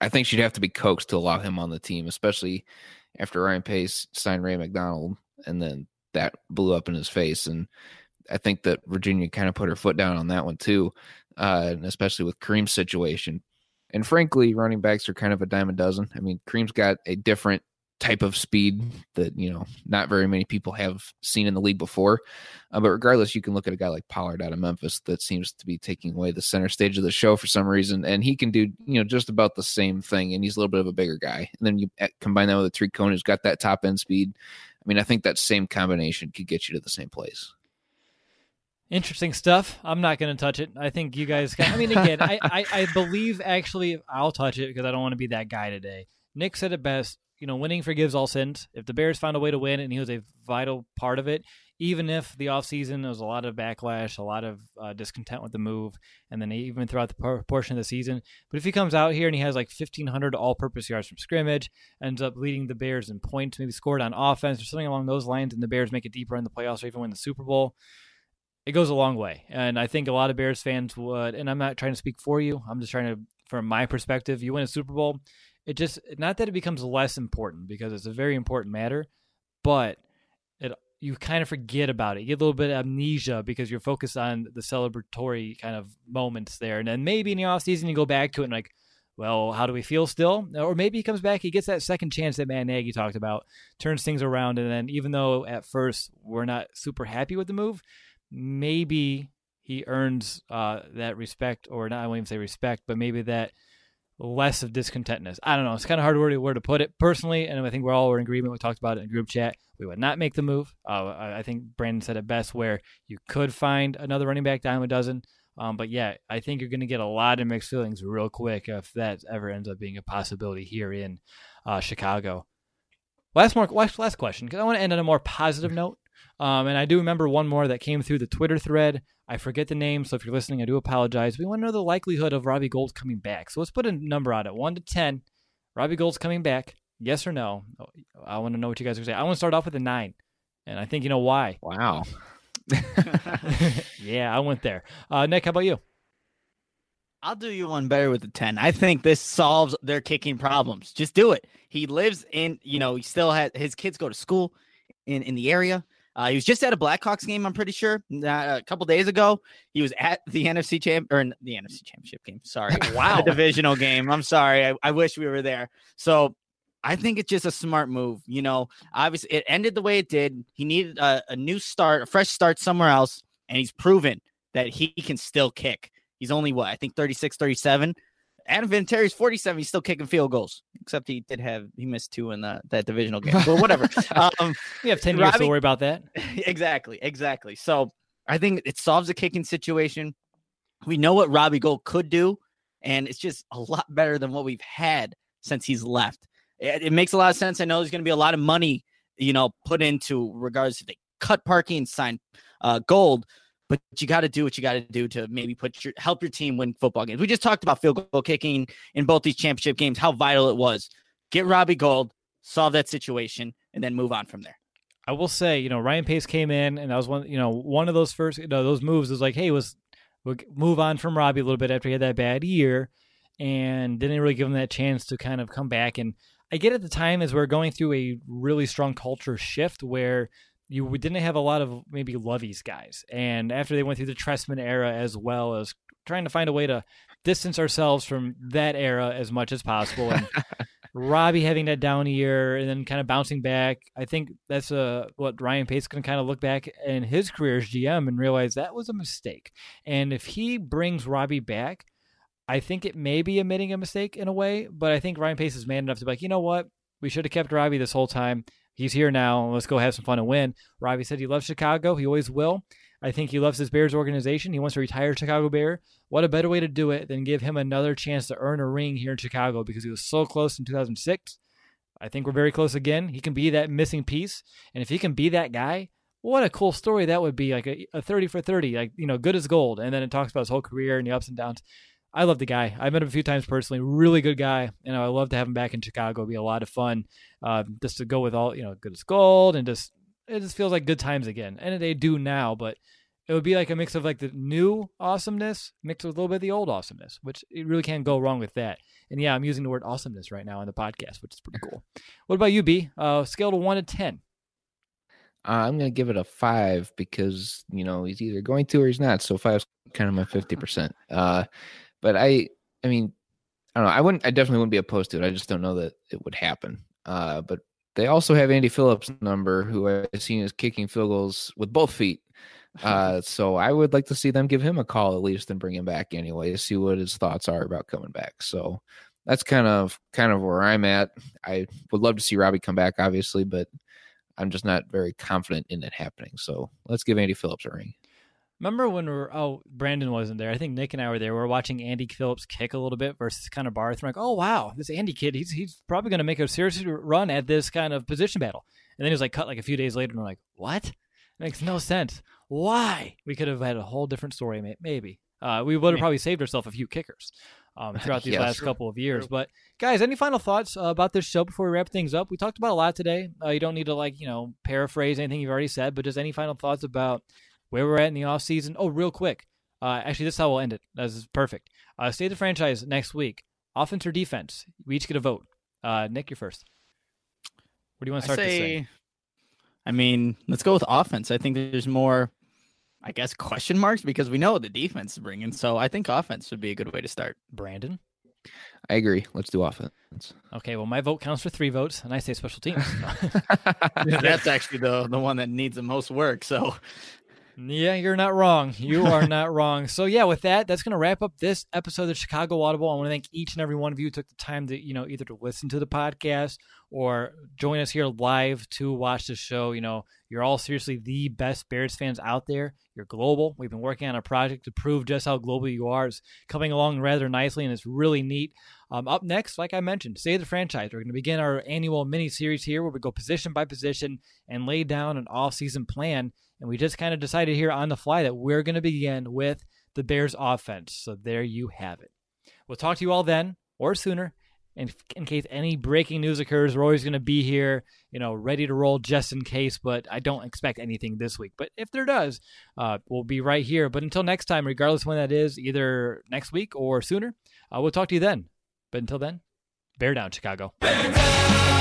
I think she'd have to be coaxed to allow him on the team, especially after Ryan Pace signed Ray McDonald and then that blew up in his face. And I think that Virginia kind of put her foot down on that one too, uh, and especially with Kareem's situation. And frankly, running backs are kind of a dime a dozen. I mean, Kareem's got a different type of speed that you know not very many people have seen in the league before. Uh, but regardless, you can look at a guy like Pollard out of Memphis that seems to be taking away the center stage of the show for some reason, and he can do you know just about the same thing, and he's a little bit of a bigger guy. And then you eh, combine that with a three cone who's got that top end speed. I mean, I think that same combination could get you to the same place. Interesting stuff. I'm not going to touch it. I think you guys. Can, I mean, again, I, I, I believe actually I'll touch it because I don't want to be that guy today. Nick said it best. You know, winning forgives all sins. If the Bears found a way to win and he was a vital part of it, even if the offseason there was a lot of backlash, a lot of uh, discontent with the move, and then even throughout the portion of the season. But if he comes out here and he has like 1,500 all purpose yards from scrimmage, ends up leading the Bears in points, maybe scored on offense or something along those lines, and the Bears make it deeper in the playoffs or even win the Super Bowl it goes a long way. And I think a lot of Bears fans would, and I'm not trying to speak for you, I'm just trying to, from my perspective, you win a Super Bowl, it just, not that it becomes less important because it's a very important matter, but it, you kind of forget about it. You get a little bit of amnesia because you're focused on the celebratory kind of moments there. And then maybe in the offseason, you go back to it and like, well, how do we feel still? Or maybe he comes back, he gets that second chance that Matt Nagy talked about, turns things around, and then even though at first we're not super happy with the move, maybe he earns uh, that respect, or not, I won't even say respect, but maybe that less of discontentness. I don't know. It's kind of hard word where to put it personally, and I think we're all in agreement. We talked about it in group chat. We would not make the move. Uh, I think Brandon said it best, where you could find another running back dime a dozen. Um, but yeah, I think you're going to get a lot of mixed feelings real quick if that ever ends up being a possibility here in uh, Chicago. Last more last, last question because I want to end on a more positive note. Um, and I do remember one more that came through the Twitter thread. I forget the name, so if you're listening, I do apologize. We want to know the likelihood of Robbie Gould coming back. So let's put a number on it, one to ten. Robbie Gould's coming back. Yes or no? I want to know what you guys are saying. I want to start off with a nine, and I think you know why. Wow. yeah, I went there. Uh, Nick, how about you? I'll do you one better with the 10. I think this solves their kicking problems. Just do it. He lives in, you know, he still has his kids go to school in, in the area. Uh, he was just at a Blackhawks game, I'm pretty sure, uh, a couple days ago. He was at the NFC champ or the NFC championship game. Sorry, wow, divisional game. I'm sorry. I, I wish we were there. So I think it's just a smart move. You know, obviously it ended the way it did. He needed a, a new start, a fresh start somewhere else, and he's proven that he can still kick. He's only what I think 36, 37. Adam Vinatieri's 47. He's still kicking field goals, except he did have he missed two in the, that divisional game. But whatever. um, we have 10 Robbie, years to worry about that. exactly, exactly. So I think it solves the kicking situation. We know what Robbie Gould could do, and it's just a lot better than what we've had since he's left. it, it makes a lot of sense. I know there's going to be a lot of money, you know, put into regards to the cut Parkey, sign uh, Gould, but you got to do what you got to do to maybe put your help your team win football games. We just talked about field goal kicking in both these championship games, how vital it was. Get Robbie Gould, solve that situation, and then move on from there. I will say, you know, Ryan Pace came in, and that was one, you know, one of those first, you know, those moves was like, hey, was we'll move on from Robbie a little bit after he had that bad year, and didn't really give him that chance to kind of come back. And I get at the time as we're going through a really strong culture shift where you didn't have a lot of maybe Lovie's guys, and after they went through the Trestman era as well as trying to find a way to distance ourselves from that era as much as possible. And Robbie having that down year and then kind of bouncing back. I think that's uh, what Ryan Pace can kind of look back in his career as GM and realize that was a mistake. And if he brings Robbie back, I think it may be admitting a mistake in a way, but I think Ryan Pace is man enough to be like, you know what? We should have kept Robbie this whole time. He's here now. Let's go have some fun and win. Robbie said he loves Chicago. He always will. I think he loves his Bears organization. He wants to retire Chicago Bear. What a better way to do it than give him another chance to earn a ring here in Chicago because he was so close in 2006. I think we're very close again. He can be that missing piece. And if he can be that guy, what a cool story that would be like a, a 30 for 30, like, you know, good as gold. And then it talks about his whole career and the ups and downs. I love the guy. I've met him a few times personally. Really good guy, and I love to have him back in Chicago. It'd be a lot of fun, uh, just to go with all you know, good as gold, and just it just feels like good times again. And they do now, but it would be like a mix of like the new awesomeness mixed with a little bit of the old awesomeness, which it really can't go wrong with that. And yeah, I'm using the word awesomeness right now on the podcast, which is pretty cool. what about you, B? Uh, scale to one to ten. Uh, I'm gonna give it a five because you know he's either going to or he's not. So five's kind of my fifty percent. Uh, but I, I mean, I don't know. I wouldn't. I definitely wouldn't be opposed to it. I just don't know that it would happen. Uh, but they also have Andy Phillips' number, who I've seen is kicking field goals with both feet. Uh, so I would like to see them give him a call at least and bring him back anyway to see what his thoughts are about coming back. So that's kind of kind of where I'm at. I would love to see Robbie come back, obviously, but I'm just not very confident in it happening. So let's give Andy Phillips a ring. Remember when we are oh Brandon wasn't there. I think Nick and I were there. We were watching Andy Phillips kick a little bit versus kind of Barth. We're like, oh wow, this Andy kid, he's he's probably going to make a serious run at this kind of position battle. And then he was like cut like a few days later, and we're like, what? It makes no sense. Why? We could have had a whole different story, maybe. Uh, we would have probably saved ourselves a few kickers um, throughout these yes, last true. couple of years. True. But guys, any final thoughts uh, about this show before we wrap things up? We talked about a lot today. Uh, you don't need to like you know paraphrase anything you've already said, but just any final thoughts about where we're at in the off season? Oh, real quick. Uh, actually, this is how we'll end it. This is perfect. Uh, state the franchise next week. Offense or defense? We each get a vote. Uh, Nick, you're first. What do you want to start I say, to say? I mean, let's go with offense. I think there's more I guess question marks because we know the defense is bringing. So I think offense would be a good way to start. Brandon, I agree. Let's do offense. Okay, well, my vote counts for three votes, and I say special teams. That's actually the the one that needs the most work. So yeah, you're not wrong. You are not wrong. So yeah, with that, that's going to wrap up this episode of Chicago Audible. I want to thank each and every one of you who took the time to, you know, either to listen to the podcast or join us here live to watch the show. You know, you're all seriously the best Bears fans out there. You're global. We've been working on a project to prove just how global you are. It's coming along rather nicely, and it's really neat. Um, up next, like I mentioned, Save the Franchise. We're going to begin our annual mini series here where we go position by position and lay down an off-season plan and we just kind of decided here on the fly that we're going to begin with the Bears offense. So there you have it. We'll talk to you all then or sooner. And in case any breaking news occurs, we're always going to be here, you know, ready to roll just in case. But I don't expect anything this week. But if there does, uh, we'll be right here. But until next time, regardless when that is, either next week or sooner, uh, we'll talk to you then. But until then, bear down, Chicago. Bear down!